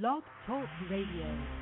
Blog Talk Radio.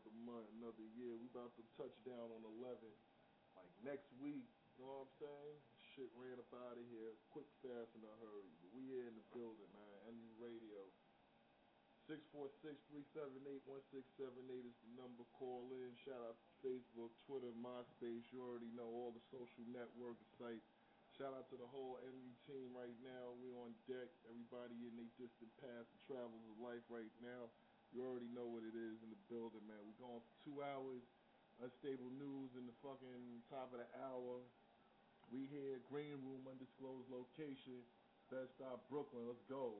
another month, another year. We about to touch down on 11, like next week. You know what I'm saying? Shit ran up out of here, quick, fast, in a hurry. But we here in the building, man. MU Radio. six four six three seven eight one six seven eight is the number. Call in. Shout out to Facebook, Twitter, MySpace. You already know all the social network sites. Shout out to the whole MU team right now. We on deck. Everybody in their distant past and travels of life right now. You already know what it is in the building, man. We're going for two hours. Unstable news in the fucking top of the hour. We here, green room, undisclosed location. Best Stop Brooklyn. Let's go.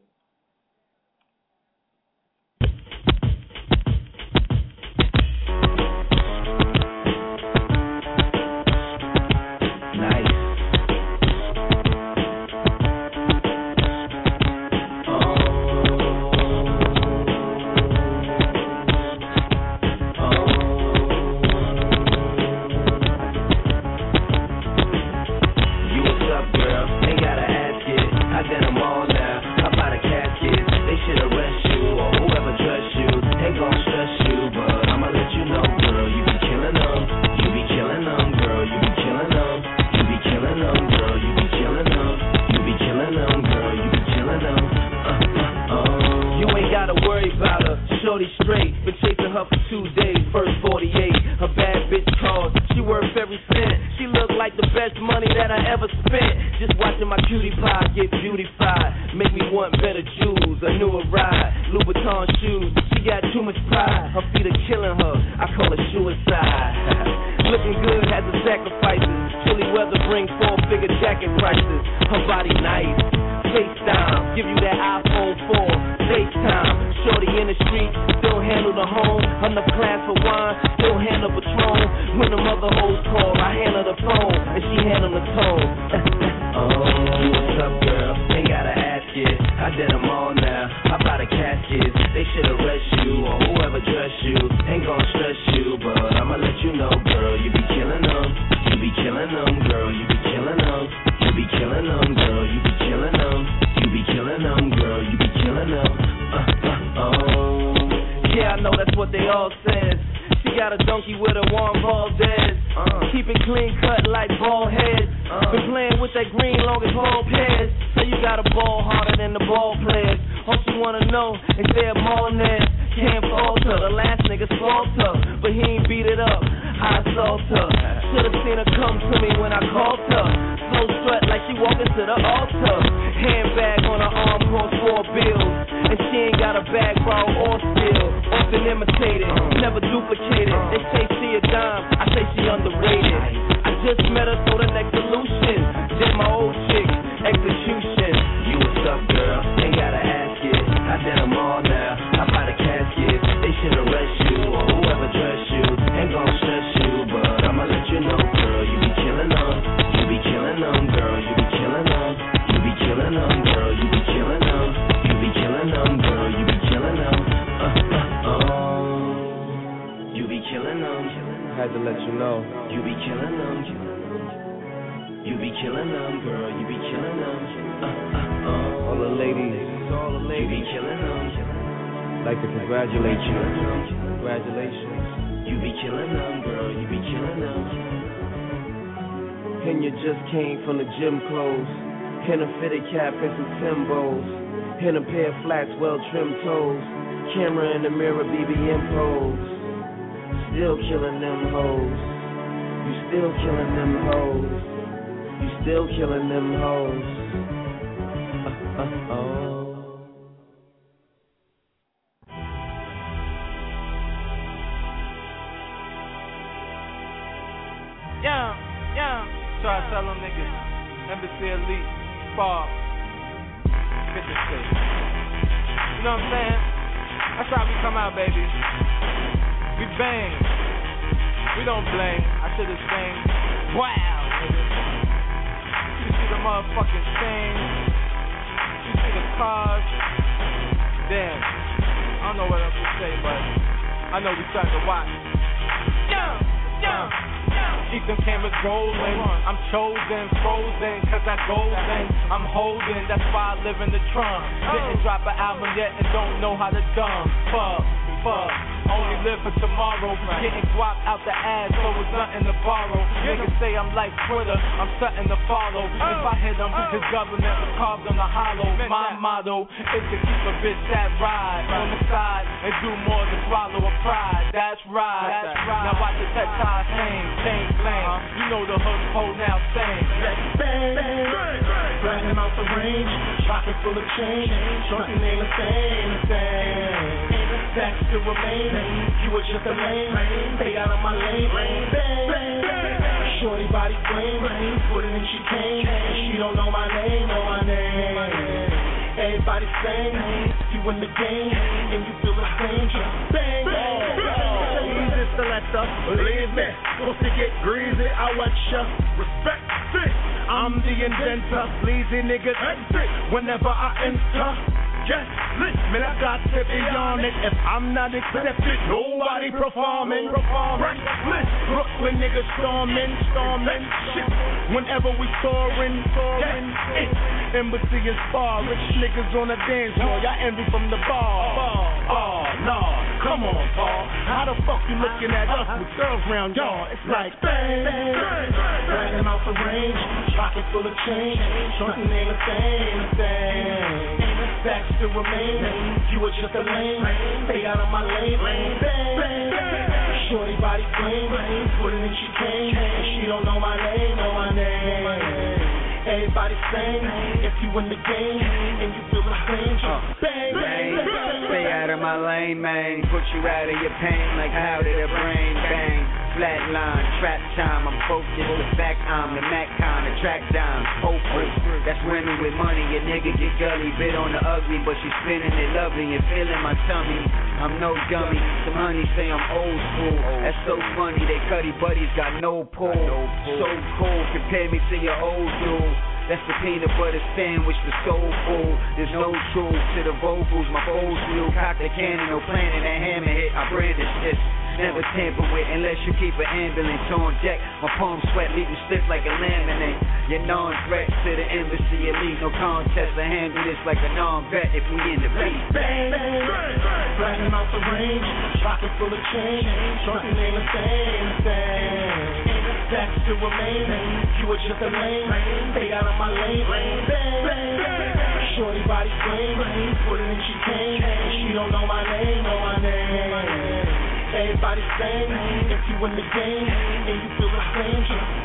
A pair of flats, well trimmed toes. Camera in the mirror, BBM pose. Still killing them hoes. You still killing them hoes. You still killing them hoes. Uh, uh, oh. Yeah, yeah. Try to tell them niggas. Embassy Elite, Spar, 50 State. You know what I'm saying? That's how we come out, baby. We bang. We don't blame. I should have sang. Wow, nigga. You see the motherfucking things. You see the cars. Damn. I don't know what else to say, but I know we starting to watch. Yeah, yeah. Keep them cameras rolling. I'm chosen, frozen, cause I golden. I'm holding, that's why I live in the trunk. Didn't drop an album yet and don't know how to dumb. Fuck, fuck. Only live for tomorrow. Getting guap out the ass, so it's nothing to borrow. Niggas say I'm like Twitter, I'm something to follow. Oh. If I hit oh. them, his government was carved on the hollow. My motto is to keep a bitch that ride on the side and do more than swallow a pride. That's right. That's right. Now watch the tech tie hang, chain flame. You know the hood hold now sing. Let's bang, bang, him out the range, pocket full of change, something ain't the same, the same. Facts still remain, you were just a lame, stay out of my lane, bang, shorty body flame, put it in she came, she don't know my name, know my name. Everybody same, you in the game, and you feel the same, just bang, bang, bang. Easy selector, believe me, supposed to get greasy, I watch ya, respect. It. I'm the inventor, lazy niggas. Whenever I enter. Yes, listen, I got to be on it. If I'm not accepted, nobody performing. Reckless, Brooklyn niggas storming, storming. Shit, whenever we soaring, soaring. Embassy is far, rich niggas on the dance floor. Y'all envy from the bar. Oh, no, come on, Paul. How the fuck you looking at us with girls round y'all? It's like bang, bang, bang. Dragging off the range, pocket full of change. Something ain't the same, the same. Facts still remain. You were just a lame. Stay out of my lane. Bang, bang, bang. Shorty body clean. Put it in she came. She don't know my name. Know my name. Everybody same. If you in the game and you feel the same, just uh. bang, bang, bang. Stay out of my lane, man. Put you out of your pain. Like how did a brain bang? flatline, trap time. I'm focused, the fact I'm the Mac kind The track down, Oprah, that's women with money. A nigga get gully, bit on the ugly, but she spinning it lovely and feeling my tummy. I'm no dummy. Some honey say I'm old school. That's so funny. They cutty buddies got no pull. So cool, compare me to your old dude. That's the peanut butter sandwich the soul food. There's no truth to the vocals. My foes knew. Cock the cannon, no planning. That hammer hit. I bred this. Never tamper with unless you keep an ambulance on deck. My palms sweat, leaving stiff like a laminate. You're non threat to the embassy, elite. No contest. I handle this like a non vet if we in the beat. Bang, bang, bang. Blacking out the range. Pocket full of change. Trunking ain't a thing. Tax to remain. You were just a lame. Stay out of my lane. Bang, bang, bang. Shorty body clean. Put it in she came. She don't know my name. Know my name. Everybody same. If you in the game and you feel the same, just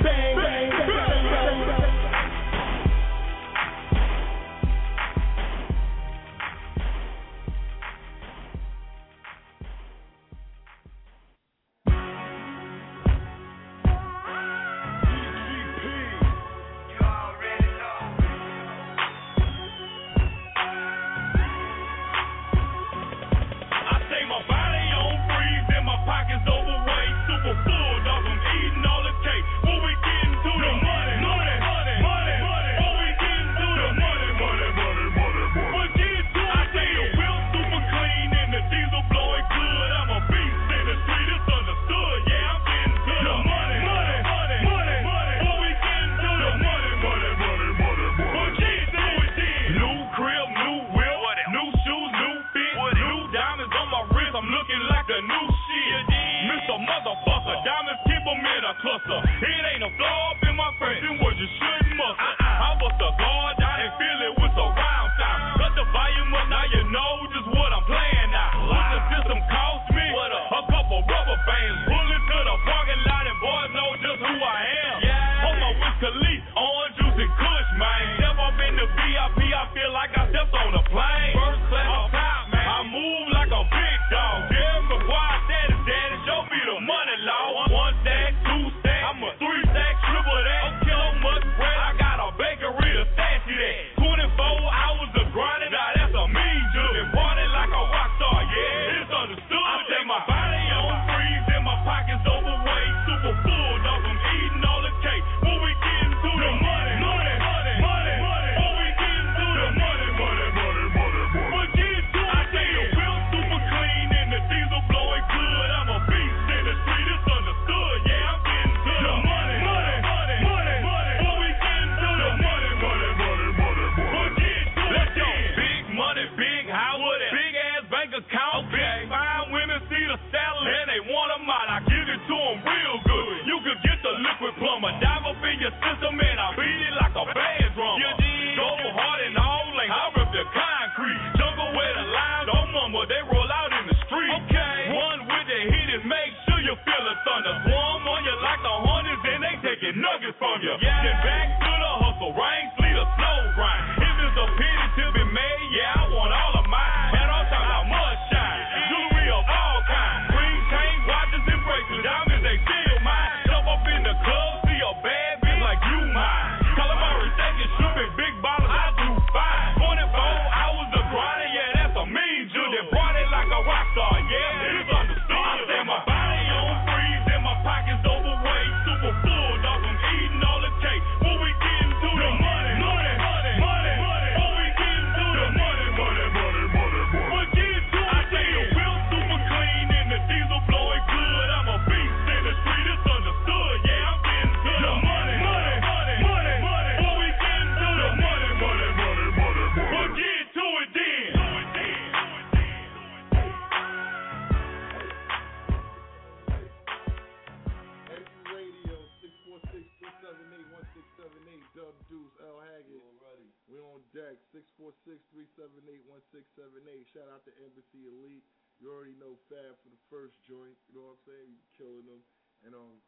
Out Elite. You already know Fab for the first joint. You know what I'm saying? You killing them. And um,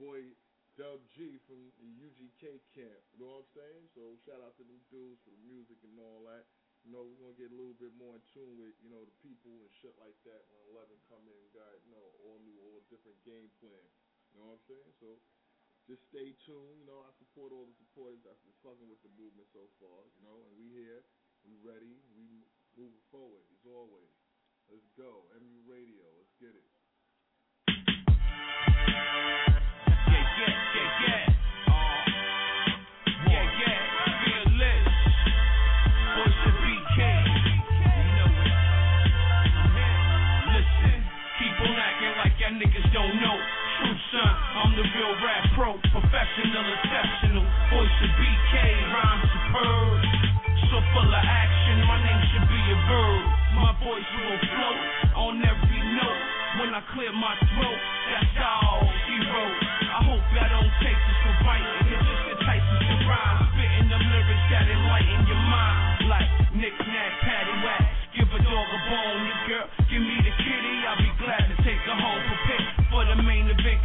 boy Dub G from the UGK camp. You know what I'm saying? So shout out to them dudes for the music and all that. You know, we're gonna get a little bit more in tune with, you know, the people and shit like that when eleven come in, got, you know, all new, all different game plan. You know what I'm saying? So just stay tuned, you know, I support all the supporters that's been fucking with the movement so far, you know, and we here, we ready, we moving forward as always. Let's go. MU Radio, let's get it. Yeah, yeah, yeah, yeah. Niggas don't know. True son, I'm the real rap pro. Professional, exceptional. Voice of BK. Rhyme superb. So full of action, my name should be a verb. My voice will float on every note. When I clear my throat, that's all he wrote. I hope y'all don't take this for biting. It just entices to rhyme. Spitting them lyrics that enlighten your mind. Like knick knack, patty whack. Give a dog a bone, your girl. Give me the kitty, I'll be glad to take her home.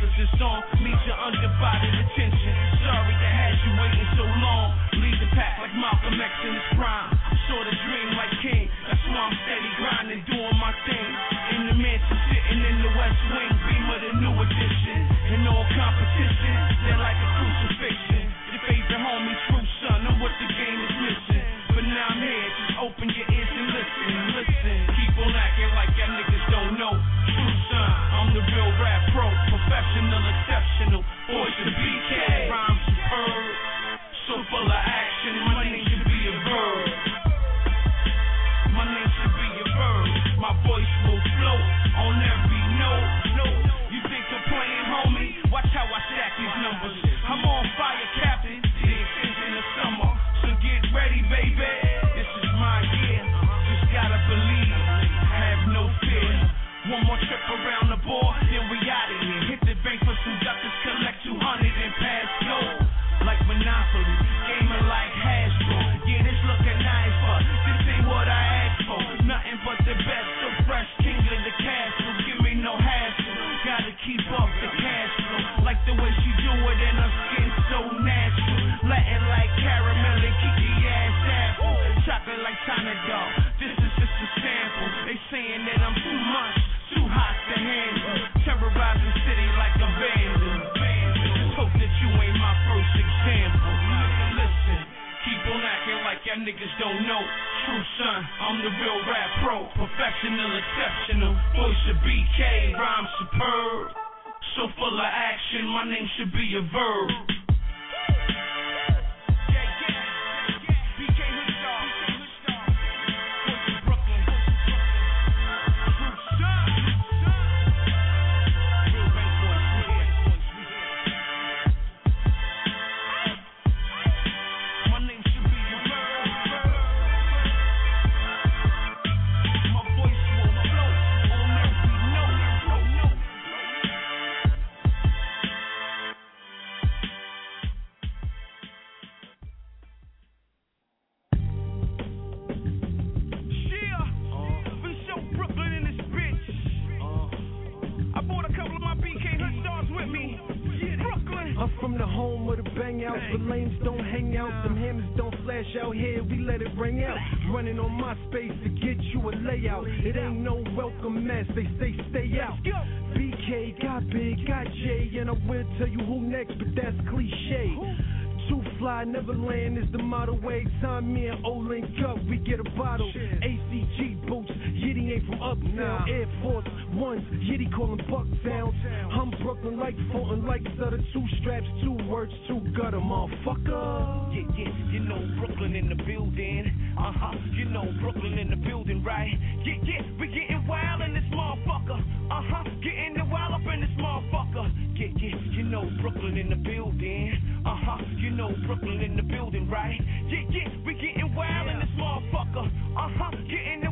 This song needs your undivided attention. Sorry to have you waiting so long. Lead the pack like Malcolm X in his prime. Sort of dream like King. That's why I'm steady grinding, doing my thing. In the mansion, sitting in the West Wing, beam of the new edition. In all competition, they're like a crucifixion. Your favorite homie, true son, I'm what the game exceptional. Voice of BK, Chocolate like China dog. This is just a sample. They saying that I'm too much, too hot to handle. Terrorize the city like a vandal. Just hope that you ain't my first example. Listen, keep on acting like y'all niggas don't know. True son, I'm the real rap pro, professional, exceptional. Voice of BK, rhyme superb. So full of action, my name should be a verb. Out, the lanes don't hang out, them hammers don't flash out here, we let it ring out. Running on my space to get you a layout. It ain't no welcome mess, they say stay out. BK got big, got J, and I will tell you who next, but that's cliche. Too fly, never land is the motto. way. time me and O link up, we get a bottle. ACG boots, Yiddy ain't from uptown. Air Force Ones, Yiddy callin' buck sounds. I'm Brooklyn like Fulton, like Sutter. Two straps, two words, two gutter, motherfucker. Yeah, yeah, you know Brooklyn in the building. Uh huh, you know Brooklyn in the building, right? Yeah, yeah, we getting wild in this motherfucker. Uh huh, getting the wild up in this motherfucker. Yeah, yeah, you know Brooklyn in the building. Uh huh, you know Brooklyn in the building, right? Yeah, yeah, we getting wild in this motherfucker. Uh huh, getting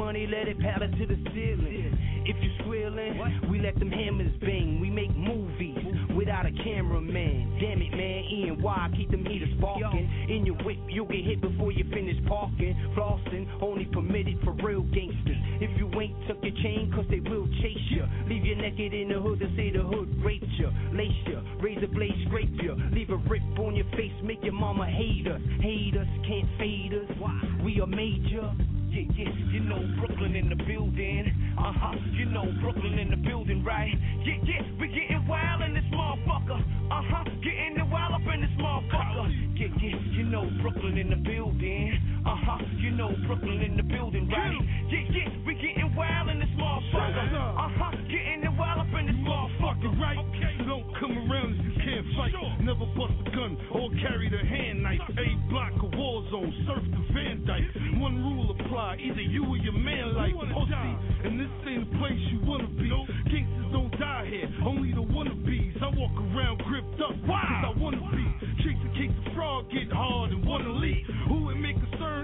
money, let it paddle to the ceiling. If you squealing, we let them hammers bang. We make movies without a cameraman. Damn it, man, Ian, why keep them heaters sparking? In your whip, you'll get hit before you finish parking. Flossing, only permitted for real gangsters. If you ain't tuck your chain, cause they will chase you. Leave you naked in the hood and say the hood raped you. Lace you, razor blade scrape you. Leave a rip on your face, make your mama hate us. Hate us, can't fade us. Why? We are major. Yeah, yeah, you know Brooklyn in the building. Uh huh, you know Brooklyn in the building, right? Yeah, yeah, we getting wild in this motherfucker. Uh huh, getting the wild up in this motherfucker. Yeah, yeah, you know Brooklyn in the building. Uh huh, you know Brooklyn in the building, right? Yeah, yeah, we getting wild in this motherfucker. Uh huh, getting the wild up in this motherfucker, right? So don't come around fight. Never bust a gun or carry the hand knife. A block of war zone, surf the Van Dyke. One rule apply, either you or your man like pussy. And this ain't a place you wanna be. Gangsters don't die here, only the wannabes. I walk around gripped up, cause I wanna be. Chase a case of fraud, get hard and wanna leave. Who may concern,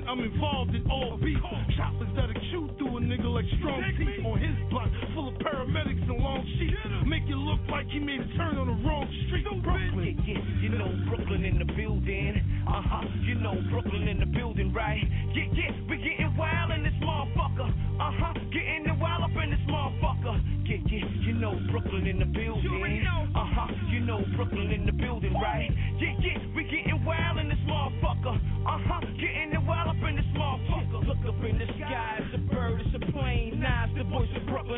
I'm involved in all beef. Choppers that'll chew through a nigga like strong teeth on his block, full of paramedics and long sheets. Make it look like he made a turn on the wrong street. Brooklyn, yeah, you know Brooklyn in the building. Uh huh, you know Brooklyn in the building, right? Yeah, yeah, we getting wild in this motherfucker. Uh huh, getting the wild up in this motherfucker. Yeah, yeah, you know Brooklyn in the building. Uh huh, you know Brooklyn in the building, right?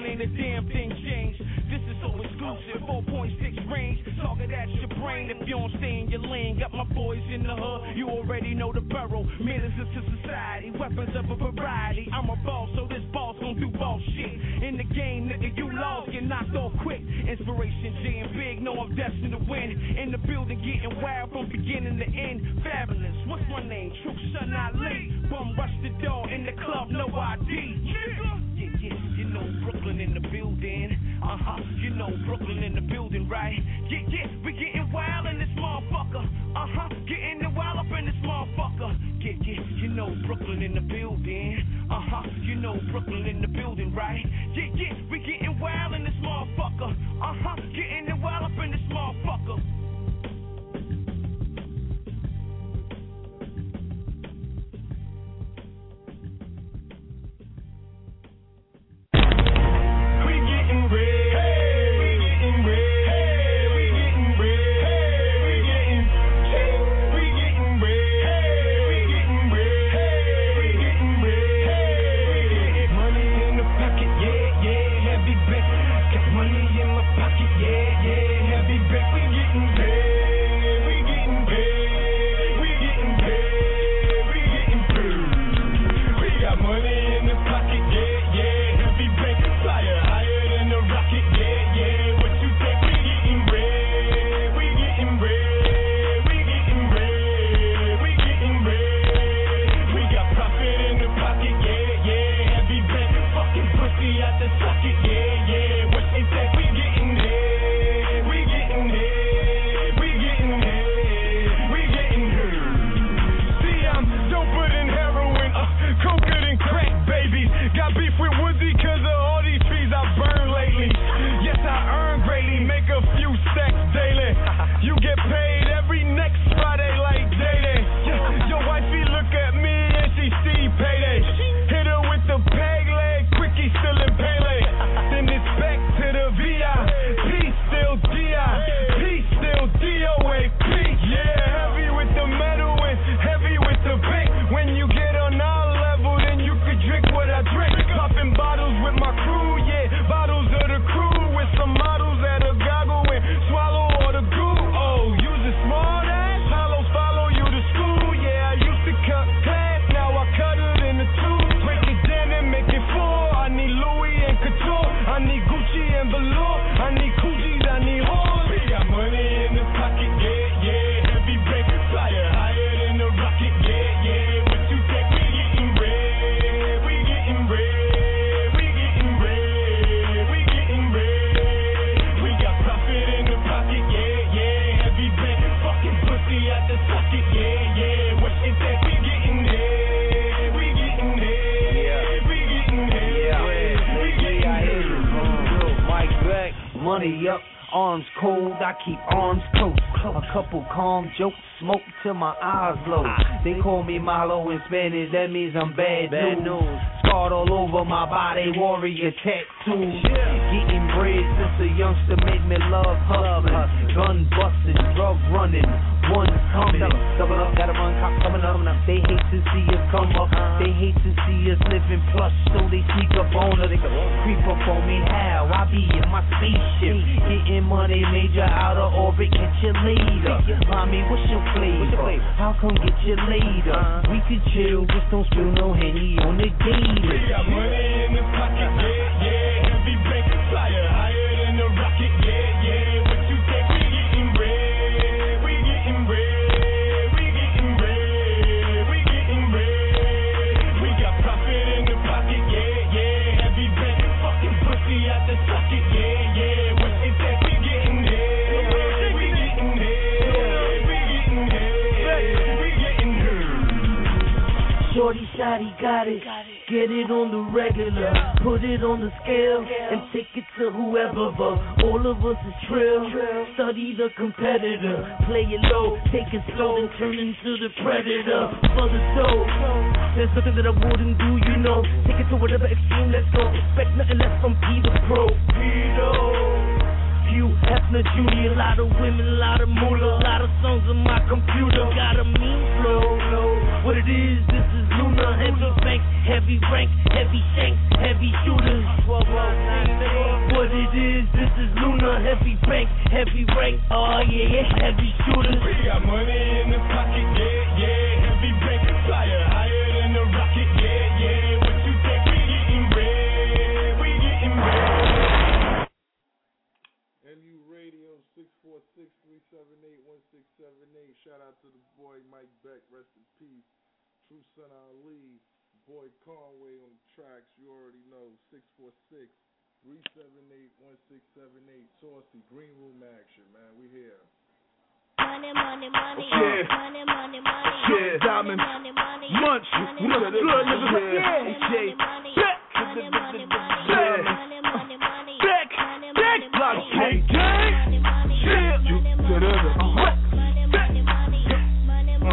Ain't a damn thing changed. This is so exclusive, 4.6 range. Target at your brain if you don't stay in your lane. Got my boys in the hood, you already know the borough. Ministers to society, weapons of a variety. I'm a boss, so this boss gon' do boss shit. In the game, nigga, you lost, get knocked off quick. Inspiration J and big, know I'm destined to win. In the building, getting wild from beginning to end. Fabulous, what's my name? True Son I Ali. Bum rush the door in the club, no ID. Uh huh, you know Brooklyn in the building, right? Yeah, yeah, we getting wild in this motherfucker. Uh huh, getting the wild up in this motherfucker. Yeah, yeah, you know Brooklyn in the building. Uh huh, you know Brooklyn in the building, right? Yeah, yeah, we getting wild in this motherfucker. Uh huh, getting They call me Malo in Spanish, that means I'm bad, Bad news. Scarred all over my body, warrior tattoos. Getting bread since a youngster made me love hustling. Gun busting, drug running, one coming. Double up, gotta run, cops coming up. They hate to see us come up. They hate to see us living plush, so they sneak up on us. Creep up on me, how? I be in my spaceship. Getting money, major out of orbit, catch you later. Mommy, what's your flavor? How come get you later? We could chill, just don't spill no henny on the daily. Got money in the pocket, yeah, yeah. Shorty Shotty got it. Get it on the regular, put it on the scale, and take it to whoever. But all of us is trill. Study the competitor, play it low, take it slow, and turn into the predator. For the soul, there's nothing that I wouldn't do, you know. Take it to whatever extreme, let's go. Expect nothing less from P the Pro. Peter. Hugh Hefner Jr., a lot of women, a lot of moolah, a lot of songs on my computer. Got a mean flow. What it is, this is Luna, heavy bank, heavy rank, heavy shanks, heavy shooters. What it is, this is Luna, heavy bank, heavy rank, oh yeah, yeah, heavy shooters. We got money in the pocket, yeah, yeah. Heavy bank flyer, higher than a rocket, yeah, yeah. What you think? We getting bread, we getting bread. MU Radio 646-378-1678. Shout out to the boy Mike Beck, rest in peace. True Son Ali, boy Conway on the tracks, you already know. 646 378-1678. Saucy, Green Room action, man. We here. Money, money, money, Yeah. money, money, money, Yeah, Diamond. money, money, Munch, money, we know money, the good money, niggas. money, Yeah. money, Jay. money, Beck. money, money, money, Yeah. money, money, money, Beck. money, Beck. money, Block money, gang, money, gang. money, money, Yeah. money, money, Da-da-da. money, money, money, money, money, Uh.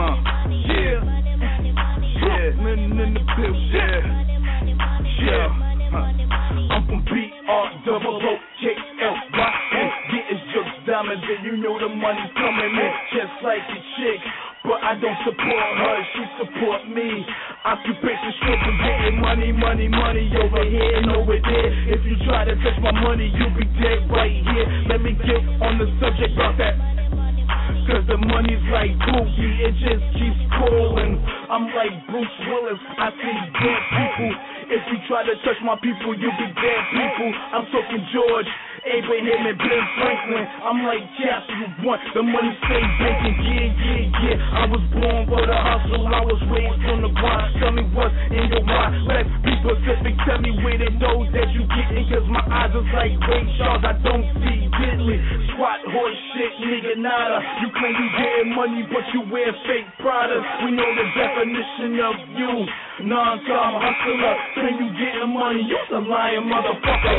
Yeah. In the build, yeah. money, money, money, Yeah. money, money, money, I'm from B R double O K L Y N. Getting jokes, diamonds, and you know the money's coming in. Just like a chick, but I don't support her, she support me. Occupation struggle, getting money, money, money over here and over there. If you try to touch my money, you'll be dead right here. Let me get on the subject about that. Cause the money's like Pookie, it just keeps calling. I'm like Bruce Willis, I see dead people. If you try to touch my people, you'll be dead people. I'm talking George, Abraham, and Ben Franklin. I'm like, you want the money, stay banking. Yeah, yeah, yeah. I was born for the hustle, I was raised on the grind. Tell me what's in your mind. Let's be specific, tell me where the dough that you getting. Cause my eyes is like Ray Charles, I don't see diddly. Squat horse shit, nigga, nada. You claim you getting money, but you wear fake products. We know the definition of you. Non-time hustler, claim you getting money, you's a lying motherfucker.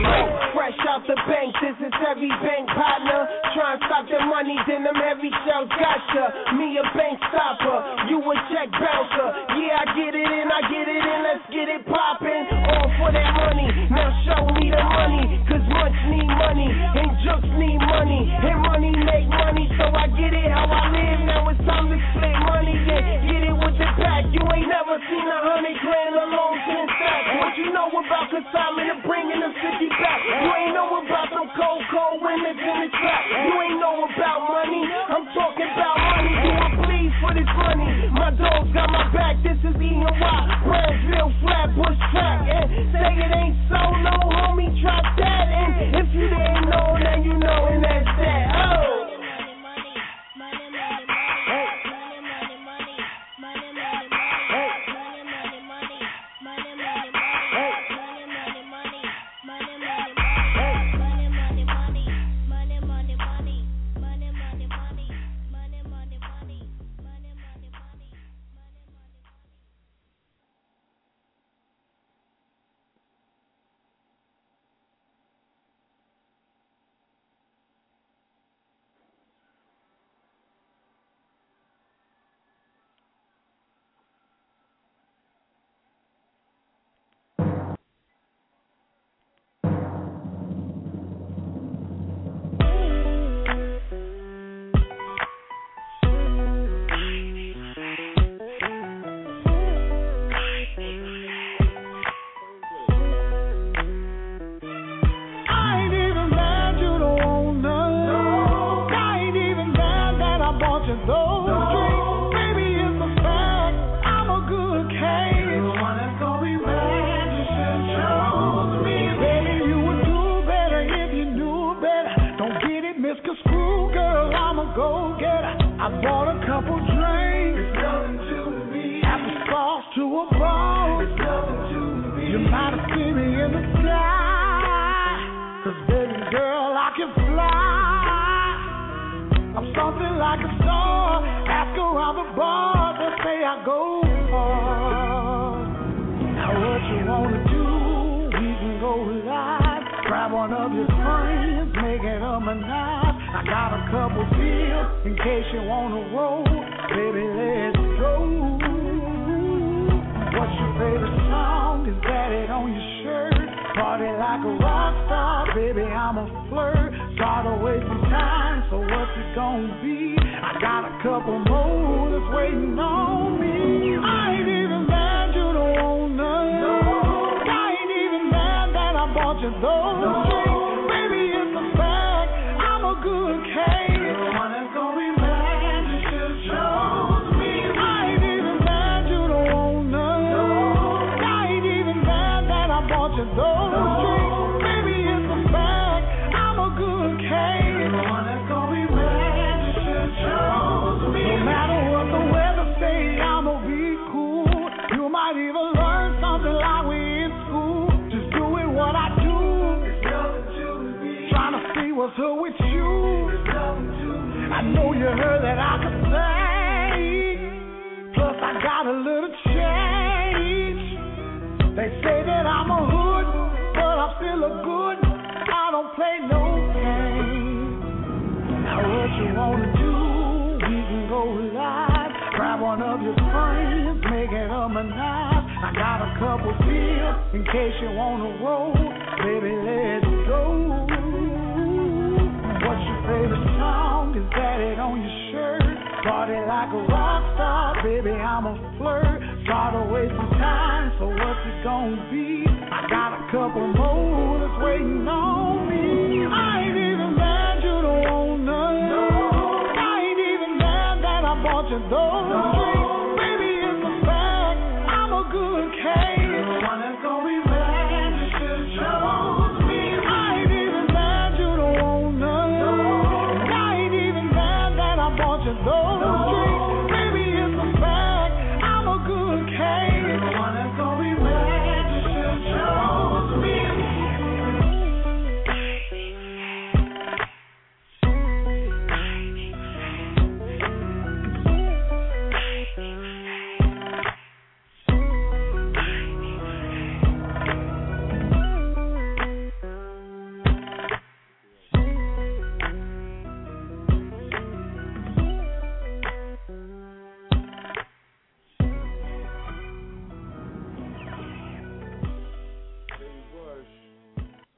Fresh out the bank, this is heavy bank partner. Try and stop the money, then them heavy shells gotcha. Me a bank stopper, you a check bouncer. Yeah, I get it in, I get it in, let's get it poppin'. All for that money, now show me the money. Cause Munch need money, and Jokes need money. And money make money, so I get it how I live. Now it's time to split money, yeah. Get it with the pack. You ain't never seen a hundred grand alone, ten stacks. What you know about consignment and bringing the city back? You ain't know about them cold, cold winners in the trap. You ain't know about money. I'm talking about money. Do I bleed for this money? My dogs got my back. This is E and Y. Brownsville, Flatbush track. And say it ain't so, no homie, trap that. And if you didn't know, then you know, and that's that. Oh.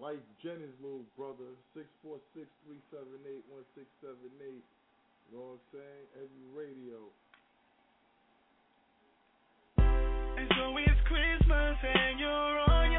Mike Jennings, little brother, six four six three seven eight one six seven eight. You know what I'm saying? Every radio. And so it's Christmas and you're on your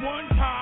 One time.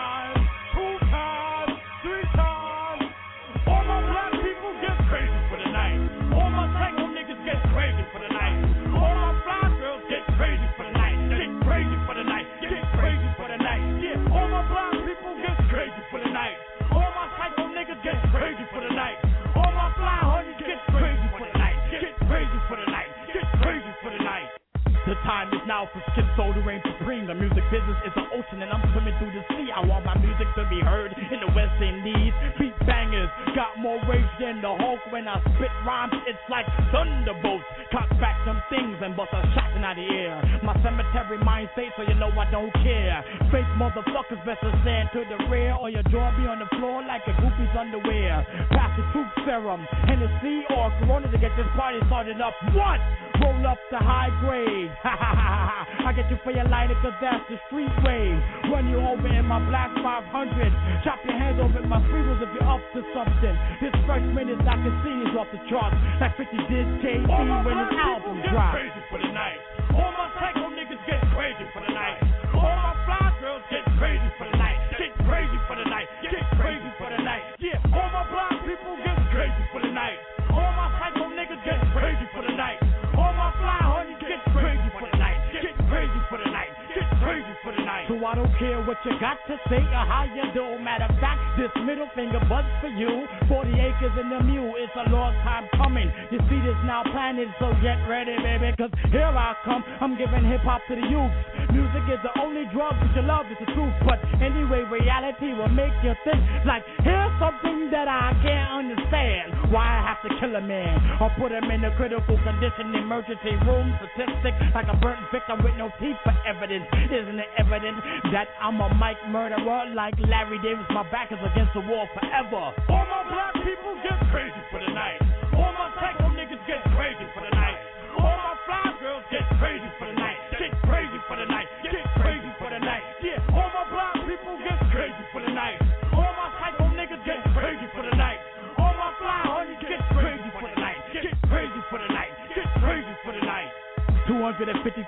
Time is now for to reign supreme. The music business is an ocean and I'm swimming through the sea. I want my music to be heard in the West Indies. Beat bangers got more rage than the Hulk when I spit rhymes. It's like thunderbolts. Cock back them things and bust a shot in the air. My cemetery mind state so you know I don't care. Fake motherfuckers best to stand to the rear or your jaw be on the floor like a groupie's underwear. Pass the truth serum, Hennessy or Corona to get this party started up. What? Roll up the high grade. I get you for your lighter cause that's the street wave. Run you over in my black 500. Chop your hands over in my speakers if you're up to something. This first minute I can see is off the charts. Like 50 did KD when his album get dropped. crazy for the night. All my psycho niggas get crazy for the night. All my I don't care what you got to say or how you do. Matter of fact, this middle finger buds for you. 40 acres and a mule, it's a long time coming. You see this now planted, so get ready, baby. Cause here I come, I'm giving hip hop to the youth. Music is the only drug that you love, it's the truth. But anyway, reality will make you think. Like, here's something that I can't understand. Why I have to kill a man or put him in a critical condition, emergency room statistic. Like a burnt victim with no teeth for evidence. Isn't it evident that I'm a mic murderer like Larry Davis? My back is against the wall forever. All my black people get crazy for the night. All my psycho niggas get crazy for the night. All my fly girls get crazy 250,000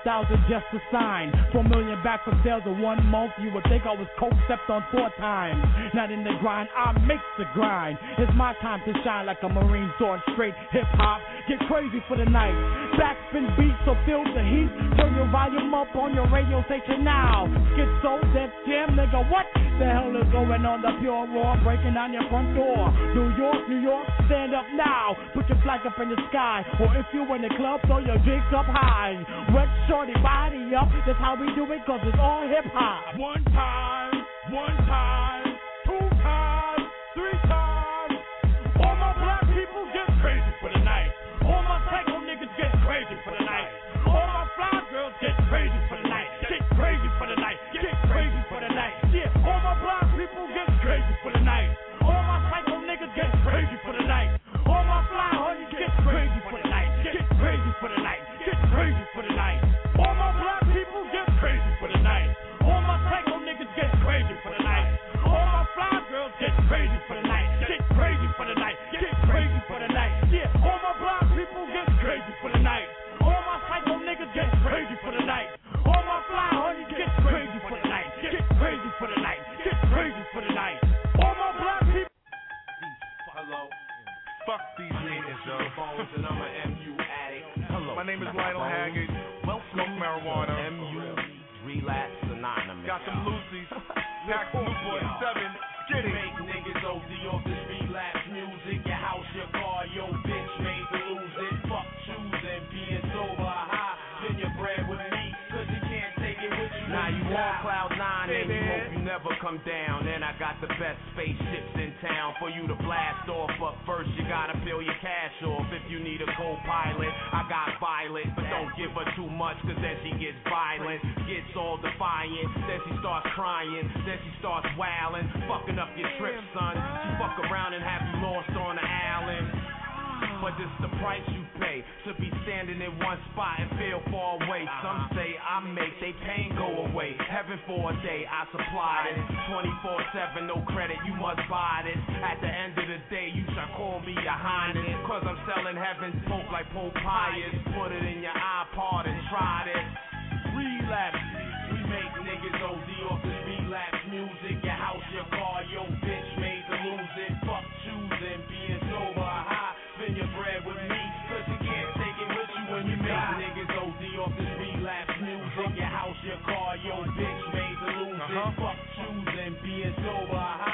just to sign. Four million back from sales in one month. You would think I was coke stepped on four times. Not in the grind, I make the grind. It's my time to shine like a marine sword. Straight hip hop, get crazy for the night. Backspin beats, so feel the heat. Turn your volume up on your radio station now. Schizo, Def Jam, nigga, what the hell is going on? The pure raw breaking down your front door. New York, New York, stand up now. Put your flag up in the sky. Or if you in the club, throw your drinks up high. Wet shorty body up. That's how we do it, cause it's all hip hop. One time, one time, two times, three times. All my black people get crazy for the night. All my psycho niggas get crazy for the night. All my fly girls get crazy crazy for the night. Get crazy for the night. All my black people. Hello. Fuck these niggas, yo. Phones and I'm an MU addict. Hello. My name is Lionel Haggood. Well, smoke marijuana. MU relapse anonymous. Got some Lucy's. Pack Newport 7. Get it. Make niggas OD off this relapse come down. And I got the best spaceships in town for you to blast off. But first you gotta peel your cash off. If you need a co-pilot, I got Violet, but don't give her too much, cause then she gets violent, gets all defiant. Then she starts crying, then she starts wailing, fucking up your trip, son. She fuck around and have the price you pay to be standing in one spot and feel far away. Some uh-huh. say I make they pain go away. Heaven for a day, I supply it. 24 7, no credit, you must buy this. At the end of the day, you shall call me your highness. Cause I'm selling heaven's pope like Pope Pius. Put it in your iPod and try this. Relapse. We make niggas OD off this relapse music. Your car, your bitch made to lose it. Uh-huh. Fuck choosing, being sober,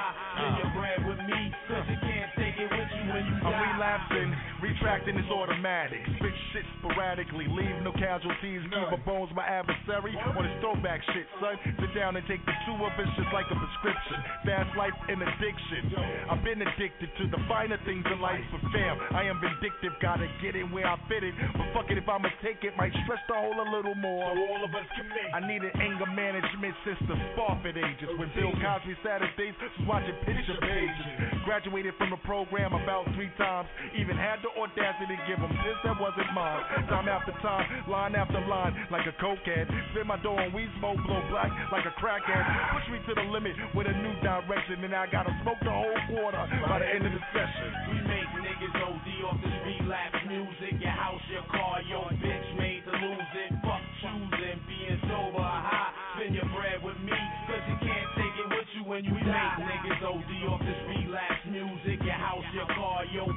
and it's automatic. Spit shit sporadically, leave no casualties. Give a bones my adversary on his throwback shit, son. Sit down and take the two of us just like a prescription. Fast life and addiction. I've been addicted to the finer things in life, but fam, I am vindictive. Gotta get it where I fit it. But fuck it, if I'ma take it, might stretch the hole a little more. So all of us can make. I need an anger management system. Sparford ages. When Bill Cosby Saturdays was watching picture pages. Graduated from the program about three times. Even had the audacity to give them this that wasn't mine. Time after time, line after line, like a cokehead. Spit my dough on weed smoke, blow black like a crackhead. Push me to the limit with a new direction, and I gotta smoke the whole quarter by the end of the session. We make niggas OD off this relapse music. Your house, your car, your bitch made to lose it. Fuck choosing, being sober or high. Spend your bread with me, cause you can't take it with you when you die. Make Niggas OD off this relapse music. Your house, your car, your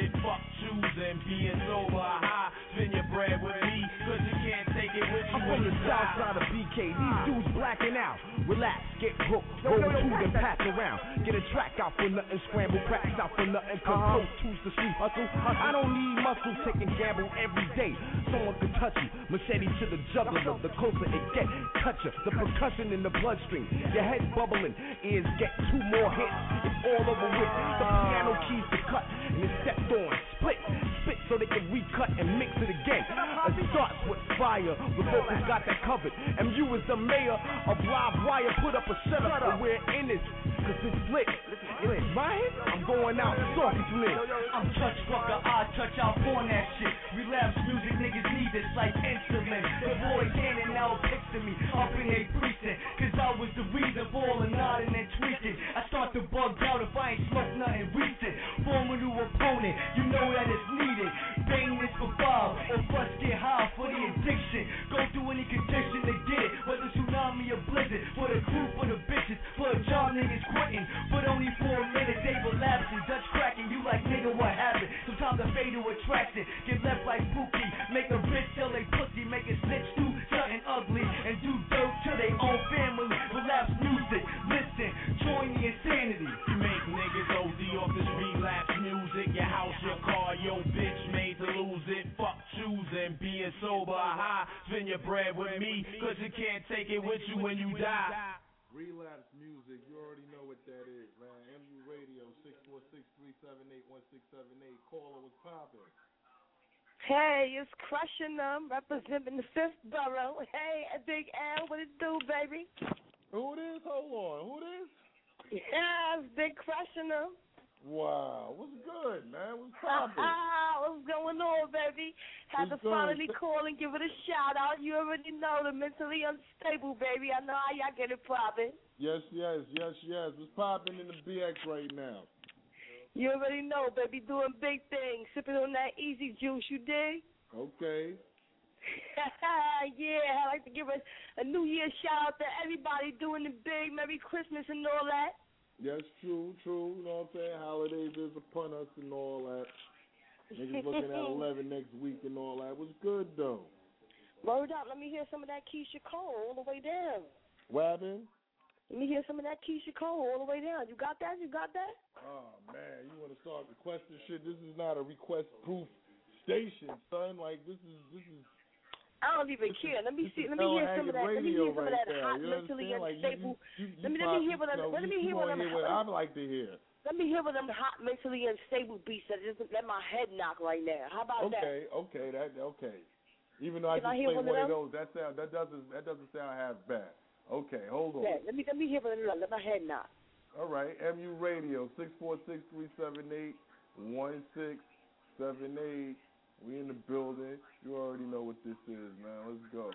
it. Fuck choosing, being sober high. Spend your bread with from the south side of BK. These dudes blacking out. Relax, get hooked, roll two, then pass around. Get a track out for nothing, scramble cracks out for nothing. Cause uh two's the street hustle. I don't need muscle, taking gamble every day. Someone could touch you, machete to the jugular. The closer it get, touch you. The percussion in the bloodstream. Your head bubbling, ears get two more hits. It's all over with. The piano keys to cut, and it's stepped on, split, so they can recut and mix it again. It starts with fire, the vocals got that covered. MU is the mayor of Live Wire, put up a setup, and we're in this, cause it's lit. It's mine, I'm going out, talking to it. I'm touch fucker, I touch out on that shit. Relapse music, niggas need this like insulin. The boy Cannon now picture me up in a precinct. Cause I was the reason for all the nodding and tweaking. I start to bug out if I ain't smoked nothing recent. Form a new opponent, you know that it's needed. Bang this for Bob, or bust get high for the addiction. Go through any condition to get it, whether tsunami or blizzard. For the crew, for the bitches, for the job niggas quitting. But only for a minute, they relapsing. Dutch cracking, you like nigga, what happened? Sometimes the fatal attraction 646-378-1678. Caller was popping. Hey, it's crushing them, representing the fifth borough. Hey, Big L, what it do, baby? Who it is? Hold on. Who it is? Yes, Big crushing them. Wow. What's good, man? What's popping? What's going on, baby? Had What's to finally call and give it a shout out. You already know the mentally unstable, baby. I know how y'all get it popping. yes, yes, yes, yes. What's popping in the BX right now? You already know, baby. Doing big things, sipping on that easy juice. You dig? Okay. yeah, I like to give a, a New Year shout out to everybody doing the big Merry Christmas and all that. Yes, true, true. You know what I'm saying? Holidays is upon us and all that. Niggas looking at 11 next week and all that. Was good, though. Word up, let me hear some of that Keyshia Cole all the way down. What happened? Let me hear some of that Keyshia Cole all the way down. You got that? You got that? Oh, man. You want to start requesting shit? This is not a request-proof station, son. Like, this is, this is I don't even care. Let me see. Let me hear some of that. Let me hear some of that there. hot, You mentally understand? Like, you- unstable. you- you let me let me hear what know, let me hear what hear what I'd like to hear. Let me hear what them hot, mentally unstable beats that just let my head knock right now. How about that? Okay, okay, that okay. Even though I Can I just hear played one of one of those, that sound that doesn't that doesn't sound half bad. Okay, hold on. Yeah, let me let me hear what let my head knock. All right, MU Radio six four six three seven eight one six seven eight. We in the building. You already know what this is, man. Let's go.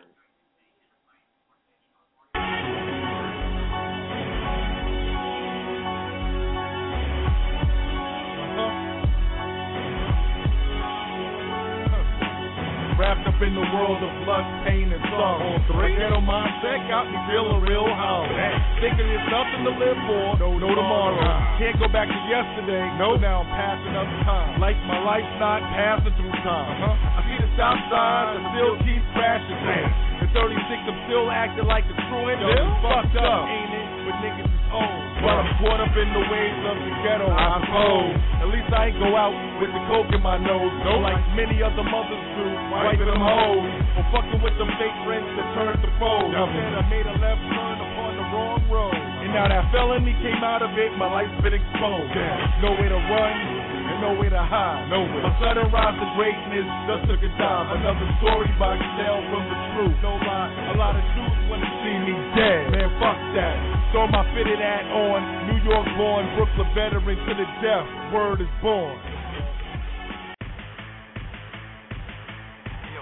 Wrapped up in the world of lust, pain, and sorrow. The ghetto mindset got me feeling real hollow. Thinking there's nothing to live for, no, no tomorrow. Can't go back to yesterday, no. Now I'm passing up time. Like my life's not passing through time. I see the stop signs, I still keep crashing. At 36, I'm still acting like a truant. Fucked fucked up, up. ain't it? But niggas old. But I'm caught up in the waves of the ghetto, I suppose. At least I ain't go out with the coke in my nose. No, like many other mothers do, wiping them hoes. Or fucking with them fake friends that turned to foes. I made a left turn upon the wrong road. And now that felony came out of it, my life's been exposed. No way to run. Nowhere to hide. Nowhere. My sudden rise to greatness just took a time. Another story by tell from the truth. No lie, a lot of dudes wanna see me dead. Man, fuck that. Throw my fitted hat on. New York born, Brooklyn veteran to the death. Word is born. Here